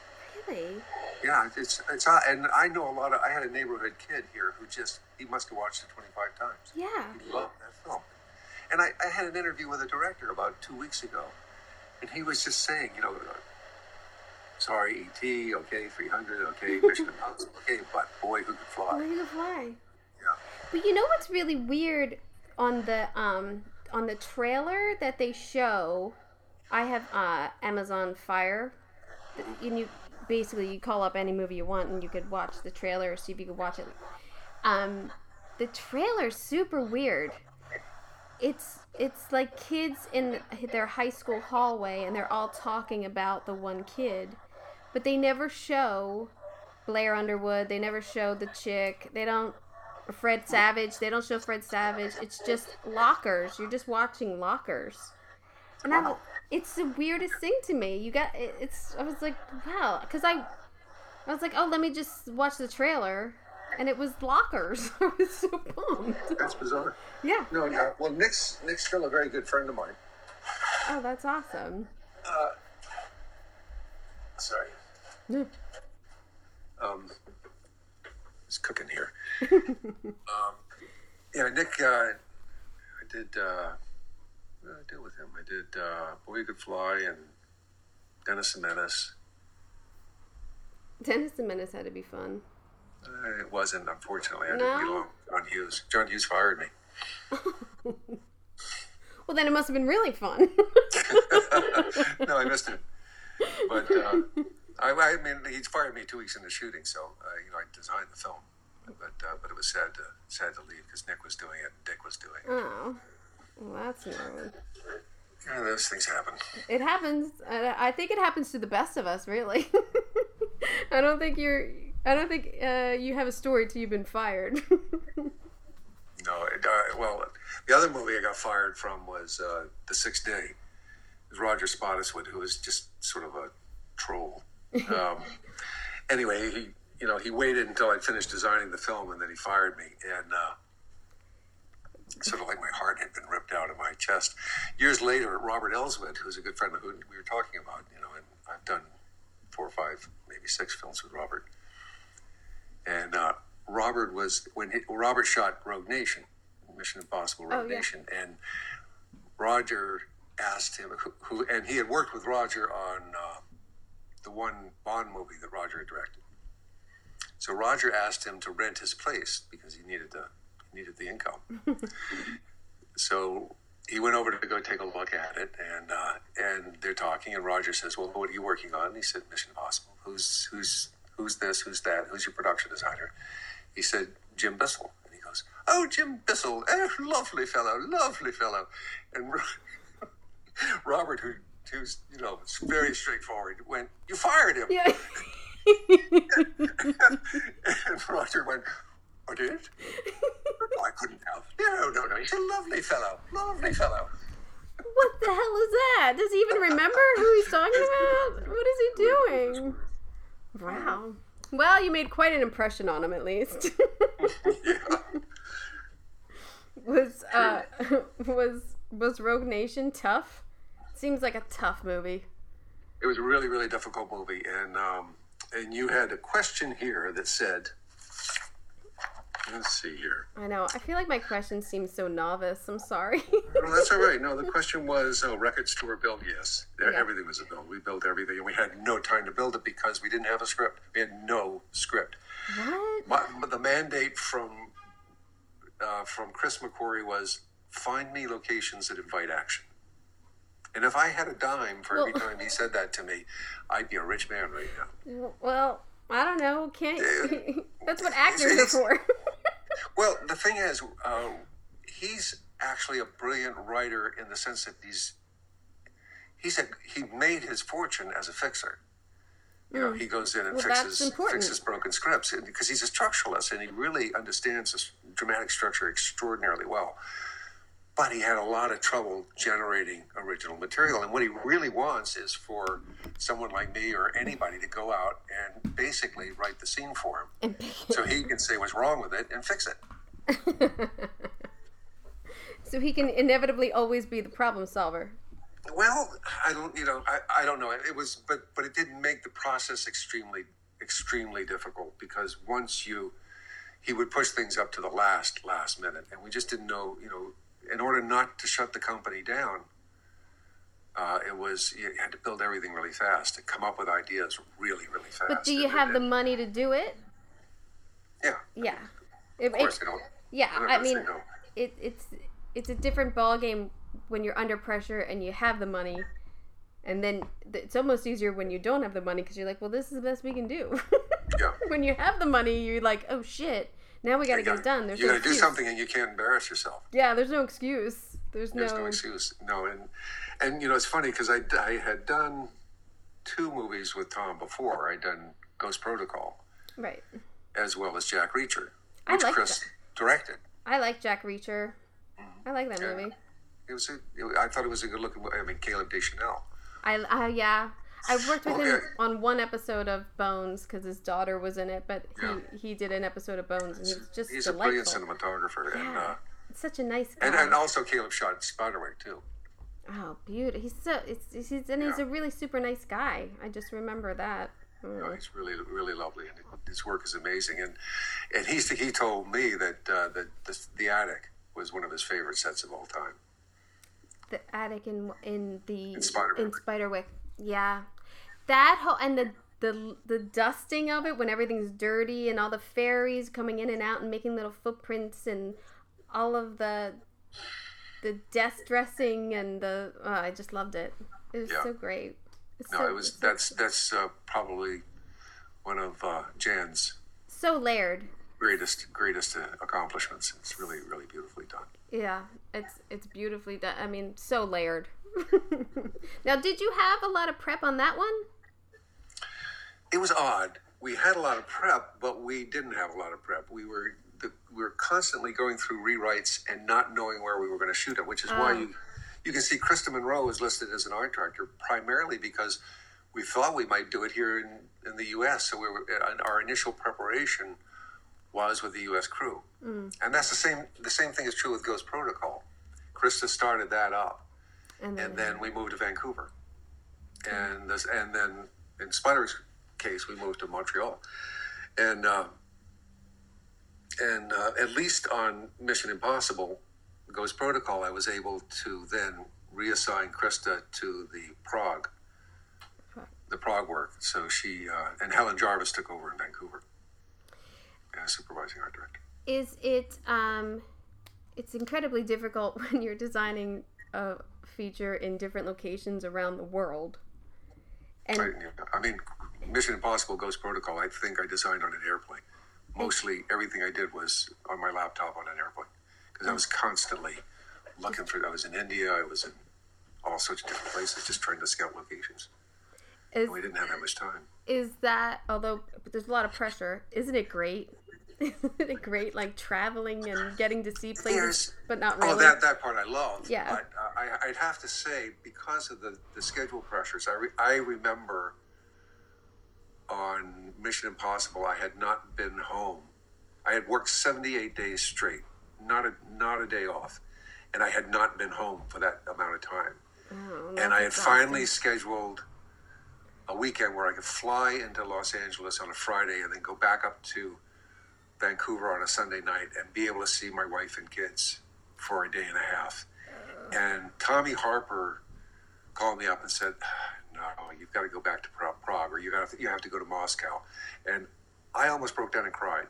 Really? Yeah, it's it's uh, and I know a lot of. I had a neighborhood kid here who just he must have watched it twenty five times. Yeah. He loved that film. And I, I had an interview with a director about two weeks ago, and he was just saying, you know, sorry, E.T., okay, 300, okay, Mission Impossible, okay, but boy, who could fly? Where you fly? Yeah. But you know what's really weird on the um on the trailer that they show? I have uh, Amazon Fire, and you basically you call up any movie you want and you could watch the trailer or see if you could watch it. Um, the trailer's super weird. It's it's like kids in their high school hallway and they're all talking about the one kid, but they never show Blair Underwood. They never show the chick. They don't Fred Savage. They don't show Fred Savage. It's just lockers. You're just watching lockers. And I, it's the weirdest thing to me. You got it's. I was like, wow, because I, I was like, oh, let me just watch the trailer, and it was lockers. I was so bummed. That's bizarre. Yeah. No, no. Well, Nick's Nick's still a very good friend of mine. Oh, that's awesome. Uh, Sorry. Yeah. Um, it's cooking here. um, yeah, Nick. Uh, I did. Uh, what did I do with him? I did uh, Boy Who Could Fly and Dennis and Menace. Dennis the Menace had to be fun. Uh, it wasn't, unfortunately. I No? didn't get along with John Hughes. John Hughes fired me. Well, then it must have been really fun. no, I missed it. But uh, I, I mean, he fired me two weeks into shooting, so uh, you know I designed the film. But uh, but it was sad to sad to leave because Nick was doing it and Dick was doing it. oh, well, that's annoying. Yeah, those things happen. It happens. I think it happens to the best of us, really. I don't think you're. I don't think uh, you have a story till you've been fired. No, it, uh, well, the other movie I got fired from was uh, The Sixth Day. It was Roger Spottiswoode, who was just sort of a troll. Um, anyway, he you know he waited until I finished designing the film, and then he fired me, and uh, sort of like my heart had been ripped out of my chest. Years later, Robert Elswit, who's a good friend of who we were talking about, you know, and I've done four or five, maybe six films with Robert, and uh, Robert was when he, Robert shot Rogue Nation, Mission Impossible Rogue Oh, yeah. Nation, and Roger asked him who, who and he had worked with Roger on uh, the one Bond movie that Roger had directed. So Roger asked him to rent his place because he needed the he needed the income. so he went over to go take a look at it, and uh, and they're talking, and Roger says, "Well, what are you working on?" And he said, "Mission Impossible." Who's who's who's this? Who's that? Who's your production designer? He said, "Jim Bissell." And he goes, "Oh, Jim Bissell, eh, lovely fellow, lovely fellow." And Robert, who was, you know, it's very straightforward. Went, you fired him. Yeah. and Roger went, I did? I couldn't have. No, no, no. He's a lovely fellow. Lovely fellow. what the hell is that? Does he even remember who he's talking about? What is he doing? Wow. Well, you made quite an impression on him, at least. Yeah. was uh was was Rogue Nation tough? Seems like a tough movie. It was a really, really difficult movie. And, um, and you had a question here that said, let's see here. I know. I feel like my question seems so novice. I'm sorry. No, that's all right. No, the question was, oh, record store build? Yes. Everything was a build. We built everything, and we had no time to build it because we didn't have a script. We had no script. what? My, the mandate from uh, from Chris McQuarrie was find me locations that invite action. And if I had a dime for every time he said that to me, I'd be a rich man right now. Well, I don't know. Can't. That's what actors are for. Well, the thing is, uh, he's actually a brilliant writer in the sense that he's he's a he made his fortune as a fixer. You know, he goes in and Hmm. Well, fixes fixes broken scripts because he's a structuralist and he really understands this dramatic structure extraordinarily well. But he had a lot of trouble generating original material, and what he really wants is for someone like me or anybody to go out and basically write the scene for him, so he can say what's wrong with it and fix it. so he can inevitably always be the problem solver. Well, I don't, you know, I, I don't know. It was, but but it didn't make the process extremely extremely difficult because once you, he would push things up to the last last minute, and we just didn't know, you know, in order not to shut the company down. Uh, it was you had to build everything really fast and come up with ideas really really fast. But do you And- have the money to do it? Yeah, Yeah. It- of course it- yeah, I mean, no. it, it's it's a different ball game when you're under pressure and you have the money, and then it's almost easier when you don't have the money because you're like, well, this is the best we can do. Yeah. when you have the money, you're like, oh shit, now we got to get it done. There's you no got to do something, and you can't embarrass yourself. Yeah, there's no excuse. There's, There's no. no excuse. No, and and you know it's funny because I, I had done two movies with Tom before. I'd done Ghost Protocol Right. as well as Jack Reacher, which Chris directed. I like Jack Reacher. Mm-hmm. I like that Yeah. movie. It was a, it, I thought it was a good looking. I mean, Caleb Deschanel. I, I yeah. I worked with him on one episode of Bones because his daughter was in it, but he, Yeah. he did an episode of Bones and he was just He's a brilliant delightful. cinematographer, and Yeah. uh, Such a nice guy. and, and also Caleb shot Spiderwick too. oh, beautiful. He's so it's, he's and he's a really super nice guy. I just remember that. Mm. Know, he's really really lovely, and his work is amazing. And and he's he told me that uh, that the, the attic was one of his favorite sets of all time. The attic in in the In Spiderwick. in Spiderwick. Yeah, that whole and the. The, the dusting of it when everything's dirty and all the fairies coming in and out and making little footprints and all of the the desk dressing and the oh, I just loved it. It was Yeah. so great. It's No, so, it was so- that's that's uh, probably one of uh, Jan's so layered. greatest greatest uh, accomplishments. It's really really beautifully done. Yeah, it's it's beautifully done. I mean, so layered. now, did you have a lot of prep on that one? It was odd. We had a lot of prep, but we didn't have a lot of prep. We were the, we were constantly going through rewrites and not knowing where we were going to shoot it, which is why Oh. you you can see Christa Munro is listed as an art director primarily because we thought we might do it here in, in the U.S. So we were our initial preparation was with the U.S. crew, mm. and that's the same the same thing is true with Ghost Protocol. Christa started that up, And and then we moved to Vancouver, mm. and this, and then in Spider's case, we moved to Montreal, and uh, and uh, at least on Mission Impossible, Ghost Protocol, I was able to then reassign Christa to the Prague, the Prague work. So she uh, and Helen Jarvis took over in Vancouver as supervising art director. is it um, it's incredibly difficult when you're designing a feature in different locations around the world. And I, I mean, Mission Impossible Ghost Protocol, I think I designed on an airplane. Mostly everything I did was on my laptop on an airplane because I was constantly looking for. I was in India, I was in all sorts of different places, just trying to scout locations. Is We didn't have that much time. is that although there's a lot of pressure, isn't it great? isn't it great like traveling and getting to see places, There's- but not really? Oh, that that part I love. Yeah. But uh, I, I'd have to say, because of the, the schedule pressures, I, re, I remember on Mission Impossible, I had not been home. I had worked 78 days straight, not a, not a day off. And I had not been home for that amount of time. Oh, and I had finally scheduled a weekend where I could fly into Los Angeles on a Friday and then go back up to Vancouver on a Sunday night and be able to see my wife and kids for a day and a half. Oh. And Tommy Harper called me up and said, "No, you've got to go back to Prague, or you got to, you have to go to Moscow." And I almost broke down and cried.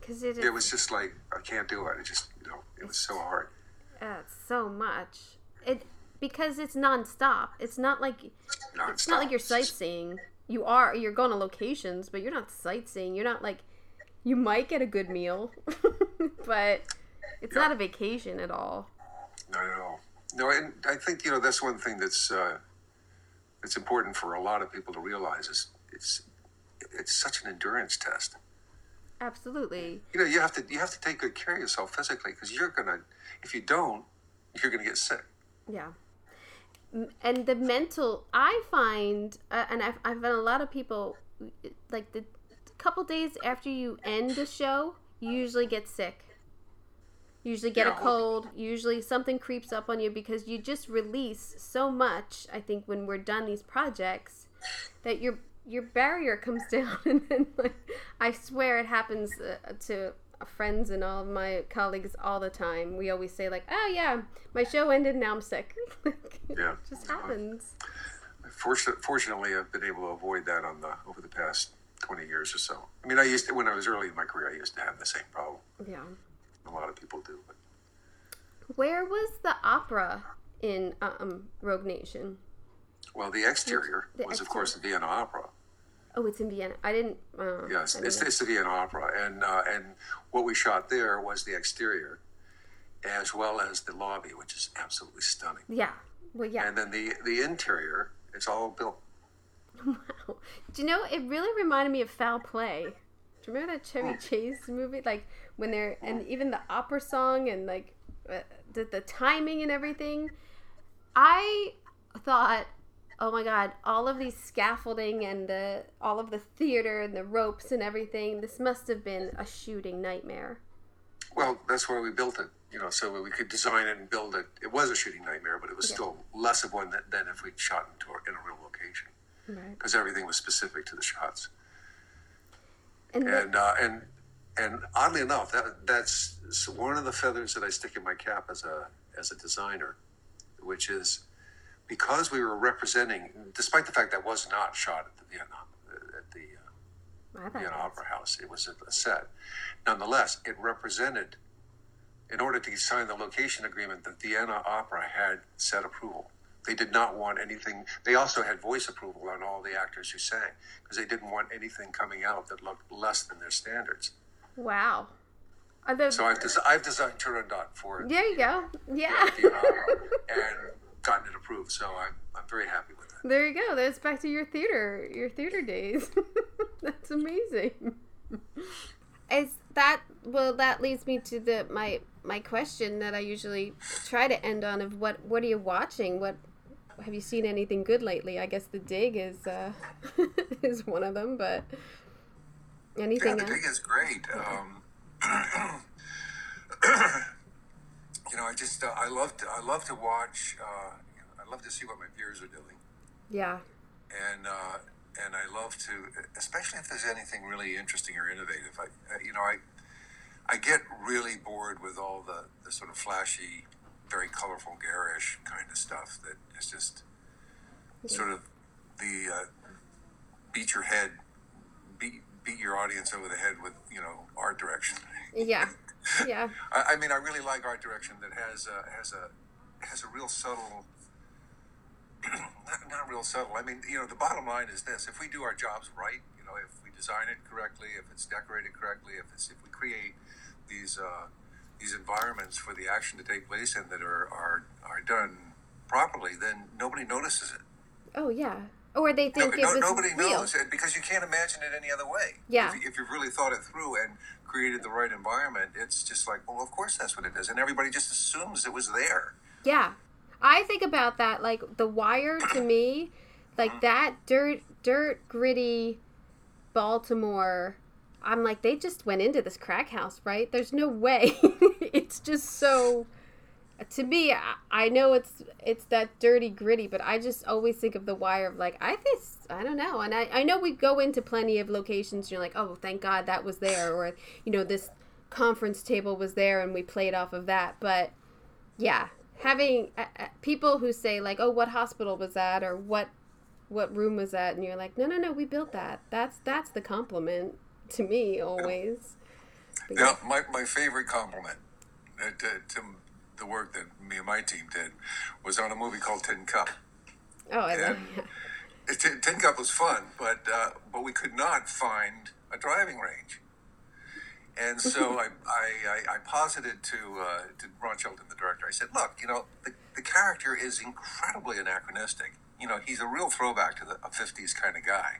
because it It was just like I can't do it. It just you know it was so hard. uh, so much. It because it's nonstop. It's not like it's not like you're sightseeing. You are you're going to locations, but you're not sightseeing. You're not like you might get a good meal, but it's not a vacation at all. Not at all. No, and I think you know that's one thing that's uh, that's important for a lot of people to realize is it's it's such an endurance test. Absolutely. You know, you have to you have to take good care of yourself physically because you're gonna if you don't, you're gonna get sick. Yeah. And the mental, I find, uh, and I've, I've had a lot of people, like the couple days after you end the show, you usually get sick. Usually get a Yeah. cold. Usually something creeps up on you because you just release so much. I think when we're done these projects, that your your barrier comes down, and then like I swear it happens uh, to friends and all of my colleagues all the time. We always say like, "Oh yeah, my show ended. Now I'm sick." Yeah. it just happens. Fortunately, fortunately, I've been able to avoid that on the over the past twenty years or so. I mean, I used to when I was early in my career, I used to have the same problem. Yeah. A lot of people do, but Where was the opera in um, Rogue Nation? well, the exterior The was, of course, the Vienna Opera. Oh, it's in Vienna. I didn't. Uh, Yes, I didn't it's, it's the Vienna Opera, and uh, and what we shot there was the exterior, as well as the lobby, which is absolutely stunning. yeah. Well, yeah. And then the the interior, it's all built. Wow. Do you know? It really reminded me of Foul Play. Do you remember that Chevy Chase movie? Like when they're and even the opera song and like uh, the the timing and everything. I thought, oh my god, all of these scaffolding and the all of the theater and the ropes and everything. This must have been a shooting nightmare. Well, that's why we built it. You know, so we could design it and build it. It was a shooting nightmare, but it was still less of one than, than if we'd shot into a, in a real location Right. because everything was specific to the shots. And, the- uh, and and oddly enough, that that's one of the feathers that I stick in my cap as a as a designer, which is because we were representing, despite the fact that was not shot at the Vienna at the uh, Vienna Opera House, it was a set. Nonetheless, it represented, in order to sign the location agreement, the Vienna Opera had set approval. They did not want anything. They also had voice approval on all the actors who sang because they didn't want anything coming out that looked less than their standards. Wow. Are there, So I've, des- I've designed Turandot for it. there you go. Yeah. Vienna Opera and gotten it approved. So I'm, I'm very happy with that. There you go. That's back to your theater, your theater days. That's amazing. Is that well? That leads me to the my my question that I usually try to end on of what what are you watching? What have you seen anything good lately? I guess the dig is uh, is one of them, but Yeah, anything the else? is great. Um, you know, I just uh, I love to I love to watch. Uh, I love to see what my peers are doing, Yeah, and uh, and I love to, especially if there's anything really interesting or innovative. I you know I I get really bored with all the the sort of flashy, very colorful, garish kind of stuff that is just sort of the uh, beat your head, beat your audience over the head with you know art direction. yeah, yeah. I, I mean, I really like art direction that has a, has a has a real subtle. not, not real subtle. I mean, you know, the bottom line is this: if we do our jobs right, you know, if we design it correctly, if it's decorated correctly, if it's if we create these uh, these environments for the action to take place in that are are are done properly, then nobody notices it. Oh yeah. Or they No, think it no, was nobody real. knows it because you can't imagine it any other way. Yeah. If, if you've really thought it through and created the right environment, it's just like, well, of course that's what it is, and everybody just assumes it was there. Yeah. I think about that like The Wire to me, like mm-hmm. that dirt dirt gritty Baltimore. I'm like they just went into this crack house, right? There's no way. it's just so to me I, know it's it's that dirty gritty, but I just always think of The Wire of like I think I don't know. And I I know we go into plenty of locations and you're like, "Oh, thank God that was there," or you know, this conference table was there and we played off of that, but yeah having uh, uh, people who say like oh what hospital was that? or what what room was that? and you're like no no no we built that. That's that's the compliment to me always. But Now, my, my favorite compliment uh, to, to the work that me and my team did was on a movie called Tin Cup. oh i love it, Tin Tin Cup was fun, but uh, but we could not find a driving range. And so I, I, I, I posited to uh, to Ron Shelton, the director. I said, "Look, you know, the, the character is incredibly anachronistic. You know, he's a real throwback to the a '50s kind of guy."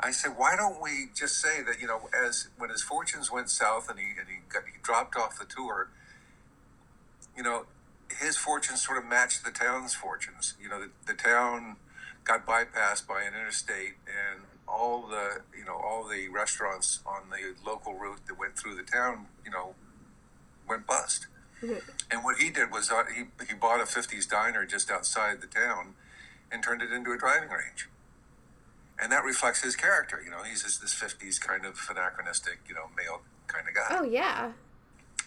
I said, "Why don't we just say that? You know, as when his fortunes went south and he and he, got, he dropped off the tour, you know, his fortunes sort of matched the town's fortunes. You know, the, the town got bypassed by an interstate, and all the you know all the restaurants on the local route that went through the town, you know, went bust. And what he did was uh, he he bought a '50s diner just outside the town, and turned it into a driving range. And that reflects his character. You know, he's just this '50s kind of anachronistic, you know, male kind of guy. oh yeah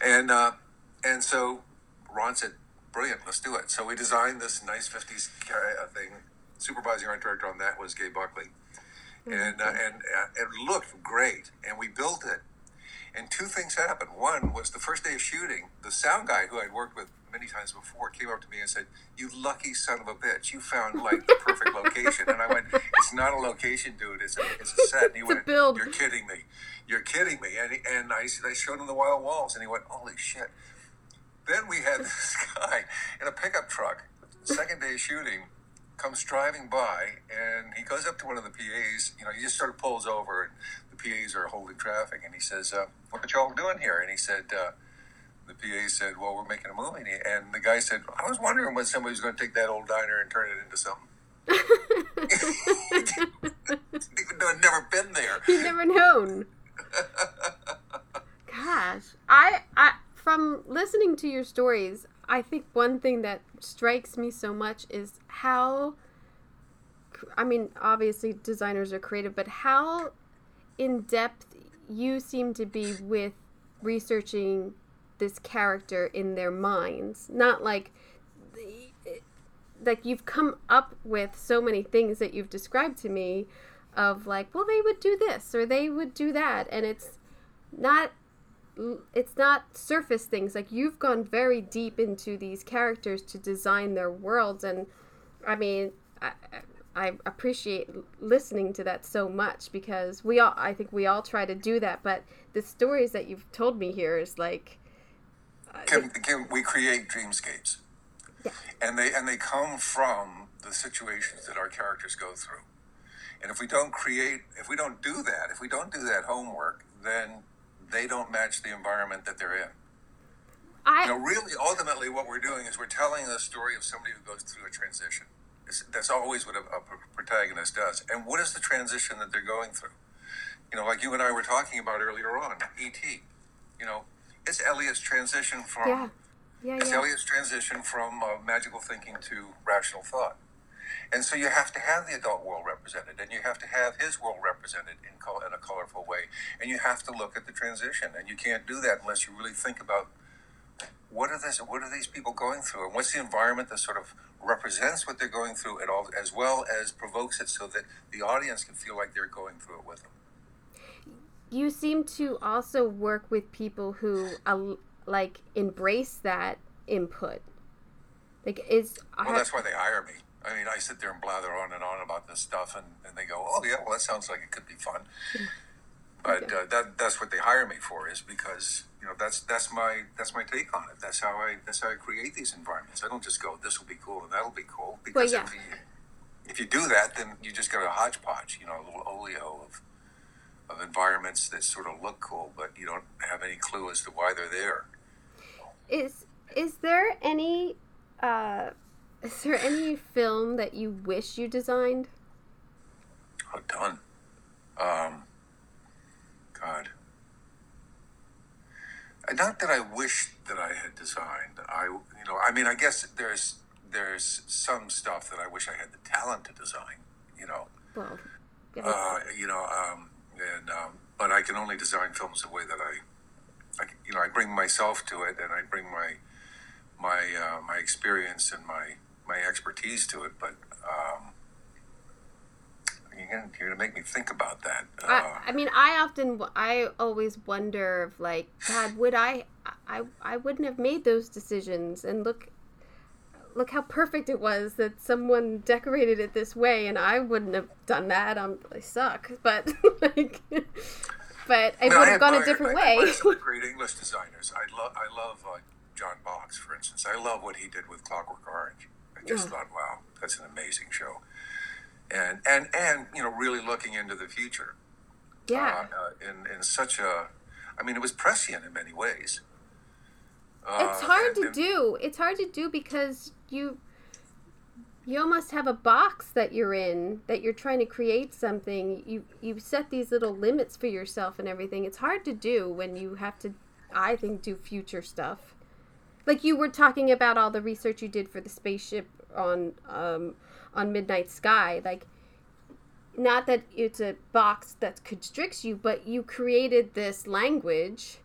And uh, and so Ron said, "Brilliant, let's do it." So we designed this nice '50s uh, thing. Supervising art director on that was Gae Buckley, and uh, and uh, it looked great. And we built it. And two things happened. One was the first day of shooting, the sound guy who I'd worked with many times before came up to me and said, "You lucky son of a bitch! You found like the perfect location." And I went, "It's not a location, dude. It's a it's a set." And he It's a went, build. "You're kidding me! You're kidding me!" And he, and I I showed him the wild walls, and he went, "Holy shit!" Then we had this guy in a pickup truck. Second day shooting, comes driving by, and he goes up to one of the PAs. You know, he just sort of pulls over, and the PAs are holding traffic, and he says, uh, "What y'all doing here?" And he said. Uh, the PA said, "Well, we're making a movie," and, he, and the guy said, "I was wondering when somebody was going to take that old diner and turn it into something." Even though I'd never been there. he'd never known gosh i i from listening to your stories i think one thing that strikes me so much is how i mean obviously designers are creative but how in depth you seem to be with researching this character in their minds. Not like like you've come up with so many things that you've described to me of like well they would do this or they would do that. And it's not it's not surface things like you've gone very deep into these characters to design their worlds and i mean i, I appreciate listening to that so much because we all i think we all try to do that but the stories that you've told me here is like uh, Can, can we create dreamscapes? Yeah. And they and they come from the situations that our characters go through. And if we don't create, if we don't do that, if we don't do that homework, then they don't match the environment that they're in. i You know, really, ultimately, what we're doing is we're telling the story of somebody who goes through a transition. It's, that's always what a, a protagonist does. And what is the transition that they're going through? You know, like you and I were talking about earlier on, E.T. You know, it's Elliot's transition from yeah yeah it's yeah Elliot's transition from uh, magical thinking to rational thought. And so you have to have the adult world represented, and you have to have his world represented in, col- in a colorful way, and you have to look at the transition, and you can't do that unless you really think about what are this, what are these people going through, and what's the environment that sort of represents what they're going through, and all as well as provokes it so that the audience can feel like they're going through it with them. you seem to also work with people who uh, like embrace that input like is Well, that's why they hire me. I mean, I sit there and blather on and on about this stuff, and, and they go, "Oh yeah, well that sounds like it could be fun." But uh, that that's what they hire me for is because you know that's that's my that's my take on it. That's how I that's how I create these environments. I don't just go this will be cool and that'll be cool because yeah. if you if you do that, then you just got a hodgepodge, you know, a little oleo of of environments that sort of look cool, but you don't have any clue as to why they're there. Is is there any uh, is there any film that you wish you designed? Oh, ton. Um, God. Not that I wish that I had designed. I, you know, I mean, I guess there's there's some stuff that I wish I had the talent to design. You know, Well, yeah. uh, you know, um, and um, but I can only design films the way that I, I, you know, I bring myself to it, and I bring my my uh, my experience and my my expertise to it. But um, you're gonna you're gonna make me think about that. Uh, I, I mean, I often, I always wonder, of like, God, would I, I, I wouldn't have made those decisions, and look, look how perfect it was that someone decorated it this way, and I wouldn't have done that. I'm, I suck, but like, but I I mean, would have gone a different I way. some great English designers. I love I love uh, John Box, for instance. I love what he did with Clockwork Orange. Just Yeah. thought, wow, that's an amazing show. And and and you know, really looking into the future. yeah, uh, uh, in in such a, I mean, it was prescient in many ways. it's Uh, hard and- to and- do. It's hard to do because you you almost have a box that you're in that you're trying to create something. You you set these little limits for yourself and everything. It's hard to do when you have to I think do future stuff. Like you were talking about all the research you did for the spaceship on um on Midnight Sky. Like not that it's a box that constricts you, but you created this language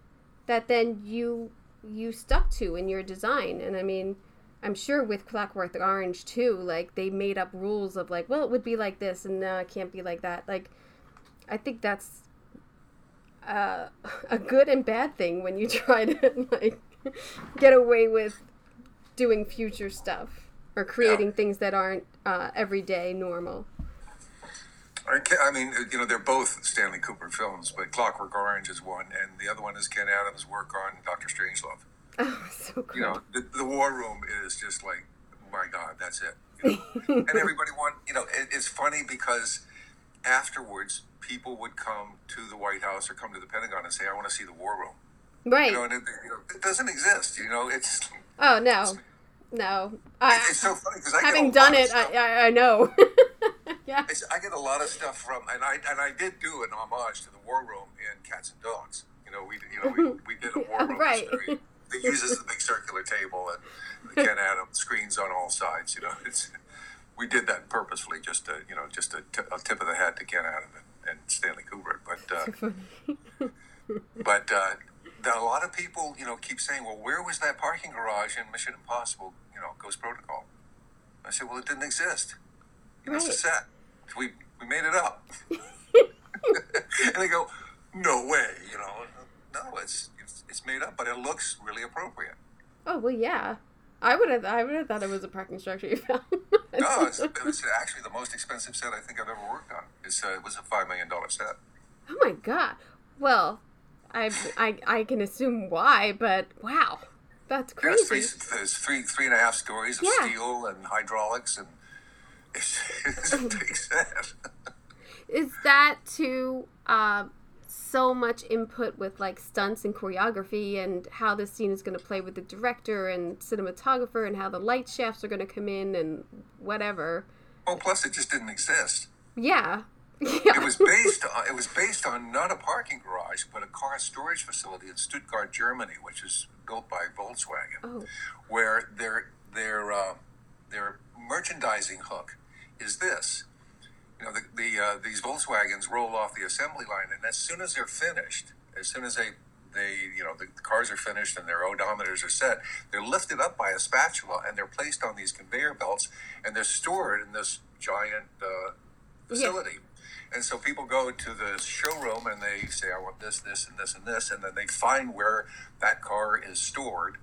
that then you you stuck to in your design. And I mean, I'm sure with Clockwork Orange too, like they made up rules of like, well, it would be like this, and no, it can't be like that. Like, I think that's uh, a good and bad thing when you try to like get away with doing future stuff or creating things that aren't uh, everyday normal. I, I mean, you know, they're both Stanley Kubrick films, but Clockwork Orange is one, and the other one is Ken Adams' work on Doctor Strangelove. Oh, so good. You know, the, the War Room is just like, my God, that's it. You know? and everybody want, you know, it, it's funny because afterwards, people would come to the White House or come to the Pentagon and say, "I want to see the War Room." Right. You know, it, you know, it doesn't exist. You know, it's oh no, no. I, it's so funny because I having done it, I, I, I know. yeah. It's, I get a lot of stuff from, and I and I did do an homage to the War Room in Cats and Dogs. You know, we you know we, we did a War Room right. that uses the big circular table and the Ken Adams screens on all sides. You know, it's we did that purposefully just to you know just a, t- a tip of the hat to Ken Adams and, and Stanley Kubrick. But uh, but uh, the, a lot of people you know keep saying, well, where was that parking garage in Mission Impossible? You know, Ghost Protocol. I said, well, it didn't exist. You know, It's a set. We we made it up. and they go, no way. You know, no, it's it's, it's made up, but it looks really appropriate. Oh well, yeah. I would have. I would have thought it was a parking structure you found. No, it's, it was actually the most expensive set I think I've ever worked on. It's uh, it was a five million dollar set. oh my god. Well, I, I I can assume why, but wow, that's Yeah, it's crazy. three, there's three three and a half stories of Yeah. steel and hydraulics, and it's, it's a big set. Is that to uh, so much input with like stunts and choreography and how this scene is going to play with the director and cinematographer and how the light shafts are going to come in and whatever. Well, plus it just didn't exist. Yeah. Yeah. It was based on it was based on not a parking garage, but a car storage facility in Stuttgart, Germany, which is built by Volkswagen. Oh. where their their uh, their merchandising hook is this. You know, the, the uh, these Volkswagens roll off the assembly line, and as soon as they're finished, as soon as they they you know the, cars are finished and their odometers are set, they're lifted up by a spatula and they're placed on these conveyor belts, and they're stored in this giant uh, facility. And so people go to the showroom and they say, I want this, this, and this, and this. And then they find where that car is stored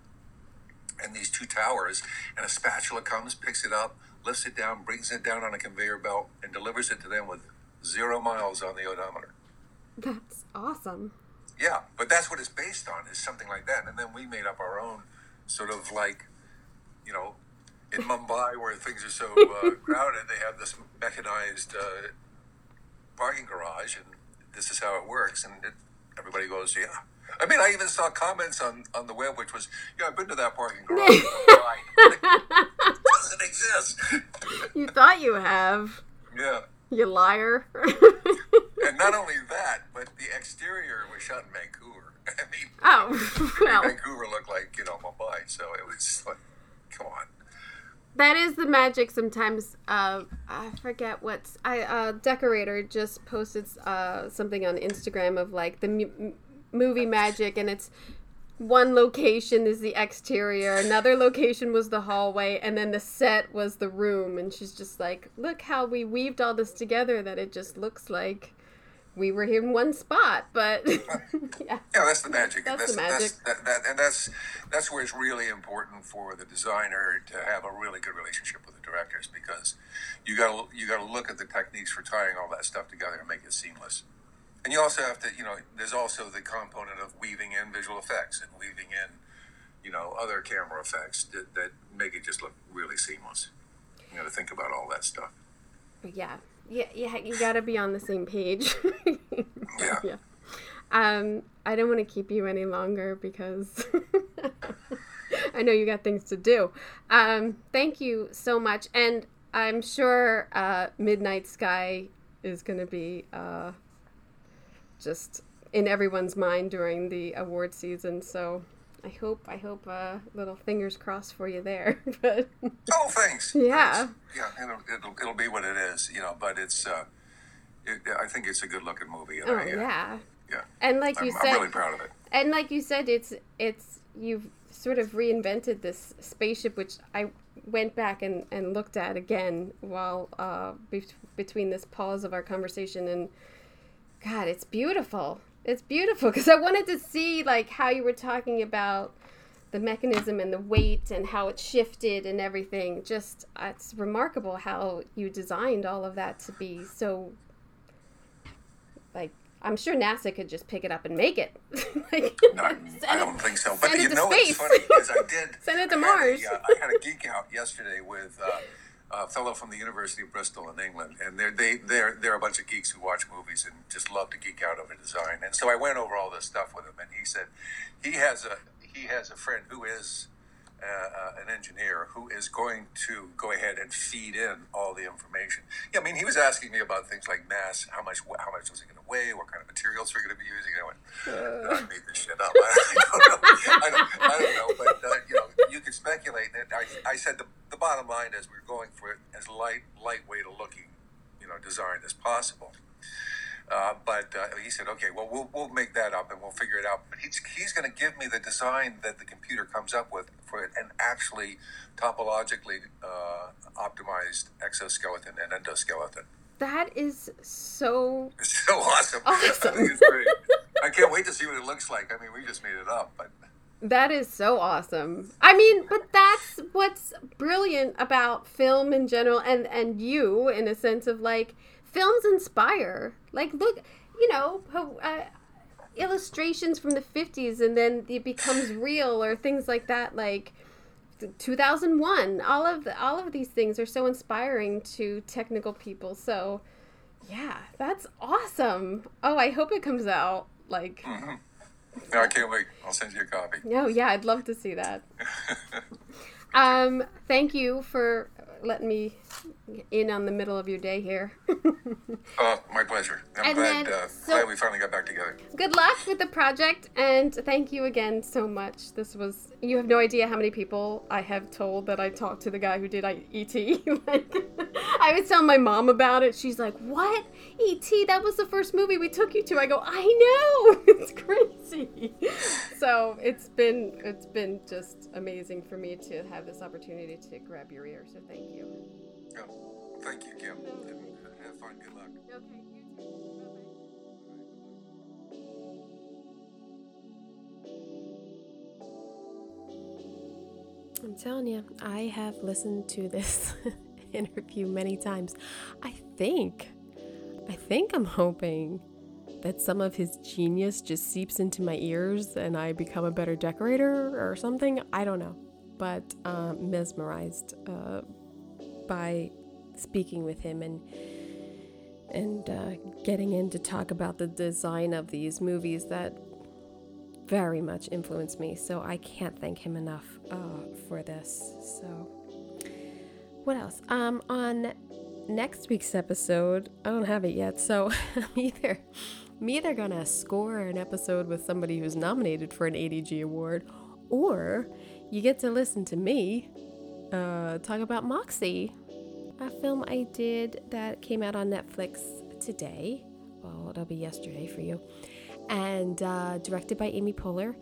in these two towers. And a spatula comes, picks it up, lifts it down, brings it down on a conveyor belt, and delivers it to them with zero miles on the odometer. That's awesome. Yeah, but that's what it's based on is something like that. And then we made up our own sort of like, you know, in Mumbai where things are so uh, crowded, they have this mechanized uh, parking garage, and this is how it works. And it, everybody goes, yeah. I mean, I even saw comments on, on the web, which was, yeah, I've been to that parking garage. it doesn't exist. You thought you have. yeah. You liar. And not only that, but the exterior was shot in Vancouver. I mean, oh, well. Vancouver looked like, you know, Mumbai. So it was like, come on. That is the magic sometimes uh i forget what's i uh decorator just posted uh something on instagram of like the movie magic and it's one location is the exterior another location was the hallway and then the set was the room. And she's just like look how we weaved all this together that it just looks like we were in one spot but yeah Yeah, that's the magic. That's and the that's, magic. that, that, and that's that's where it's really important for the designer to have a really good relationship with the directors because you got to you got to look at the techniques for tying all that stuff together and make it seamless. And you also have to, you know, there's also the component of weaving in visual effects and weaving in, you know, other camera effects that, that make it just look really seamless. You got to think about all that stuff. Yeah, yeah, yeah. You gotta be on the same page. Yeah. yeah. Um, I don't want to keep you any longer because I know you got things to do. Um, thank you so much, and I'm sure uh, Midnight Sky is gonna be uh, just in everyone's mind during the award season. So. I hope, I hope, uh, little fingers crossed for you there. but Oh, thanks. Yeah. Thanks. Yeah, it'll, it'll, it'll be what it is, you know, but it's, uh, it, I think it's a good looking movie. Oh I, uh, yeah, Yeah. and like I'm, you I'm said, really proud of it. and like you said it's it's you've sort of reinvented this spaceship which i went back and, and looked at again while uh, be- between this pause of our conversation and god it's beautiful it's beautiful because i wanted to see like how you were talking about the mechanism and the weight and how it shifted and everything just uh, it's remarkable how you designed all of that to be so like i'm sure nasa could just pick it up and make it like No, I don't it- think so. But you know space. what's funny is I did. Send it to I had a, Mars. uh, I had a geek out yesterday with uh, a fellow from the University of Bristol in England, and they're they they're they're a bunch of geeks who watch movies and just love to geek out over design. And so I went over all this stuff with him, and he said he has a he has a friend who is. Uh, uh, an engineer who is going to go ahead and feed in all the information. Yeah, I mean, he was asking me about things like mass, how much, how much was it going to weigh, what kind of materials we're going to be using. And I went, I made this shit up. I, don't know. I don't, I don't know. But, uh, you know, you can speculate. And I, I said the, the bottom line is we're going for it as light, lightweight a looking, you know, design as possible. Uh, but uh, he said, okay, well, we'll we'll make that up and we'll figure it out. But he's he's going to give me the design that the computer comes up with for it, an actually topologically uh, optimized exoskeleton and endoskeleton. that is so It's so awesome. I Awesome. great. I can't wait to see what it looks like. I mean, we just made it up, but That is so awesome. I mean, but that's what's brilliant about film in general and and you in a sense of like films inspire. Like look, you know, uh, illustrations from the 50s and then it becomes real or things like that like 2001 all of the, all of these things are so inspiring to technical people so yeah that's awesome oh i hope it comes out like no, I can't wait. I'll send you a copy. Oh yeah, I'd love to see that. um, thank you for letting me in on the middle of your day here. Oh, my pleasure. I'm And glad, then, uh, so- glad we finally got back together. Good luck with the project, and thank you again so much. This was you have no idea how many people I have told that I talked to the guy who did I- ET. like, I was telling my mom about it. She's like, "What ET? That was the first movie we took you to." I go, "I know, it's crazy." so it's been it's been just amazing for me to have this opportunity to grab your ear. So thank you. Yeah. Thank you, Kim. And have fun. Good luck. Okay, you too. I'm telling you, I have listened to this interview many times. I think, I think I'm hoping that some of his genius just seeps into my ears and I become a better decorator or something. I don't know. But uh, mesmerized uh, by speaking with him and and uh, getting in to talk about the design of these movies that very much influenced me. So I can't thank him enough uh, for this. So what else? Um, on next week's episode, I don't have it yet, so I'm either I'm either gonna score an episode with somebody who's nominated for an ADG award, or you get to listen to me uh, talk about Moxie, a film I did that came out on Netflix today. Well, it'll be yesterday for you, and uh, directed by Amy Poehler,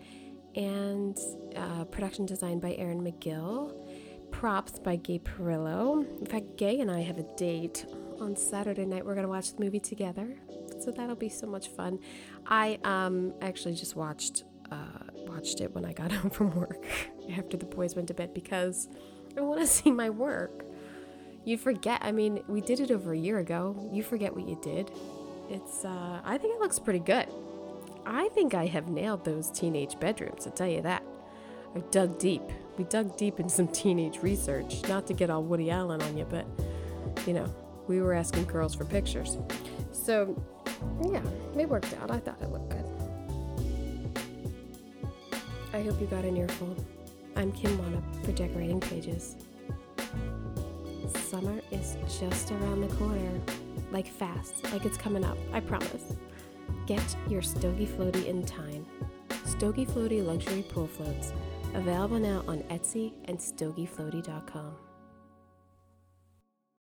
and uh, production design by Aaron McGill Props by Gay Perillo. In fact, Gay and I have a date on Saturday night. We're gonna watch the movie together, so that'll be so much fun. I um actually just watched uh, watched it when I got home from work after the boys went to bed because I want to see my work. You forget. I mean, we did it over a year ago. You forget what you did. It's. Uh, I think it looks pretty good. I think I have nailed those teenage bedrooms. I tell you that. I dug deep. We dug deep in some teenage research, not to get all Woody Allen on you, but you know, we were asking girls for pictures. So, yeah, it worked out. I thought it looked good. I hope you got an earful. I'm Kim Wannop for Decorating Pages. Summer is just around the corner. Like fast, like it's coming up, I promise. Get your Stogie Floaty in time. Stogie Floaty luxury pool floats Available now on Etsy and StogieFloaty.com.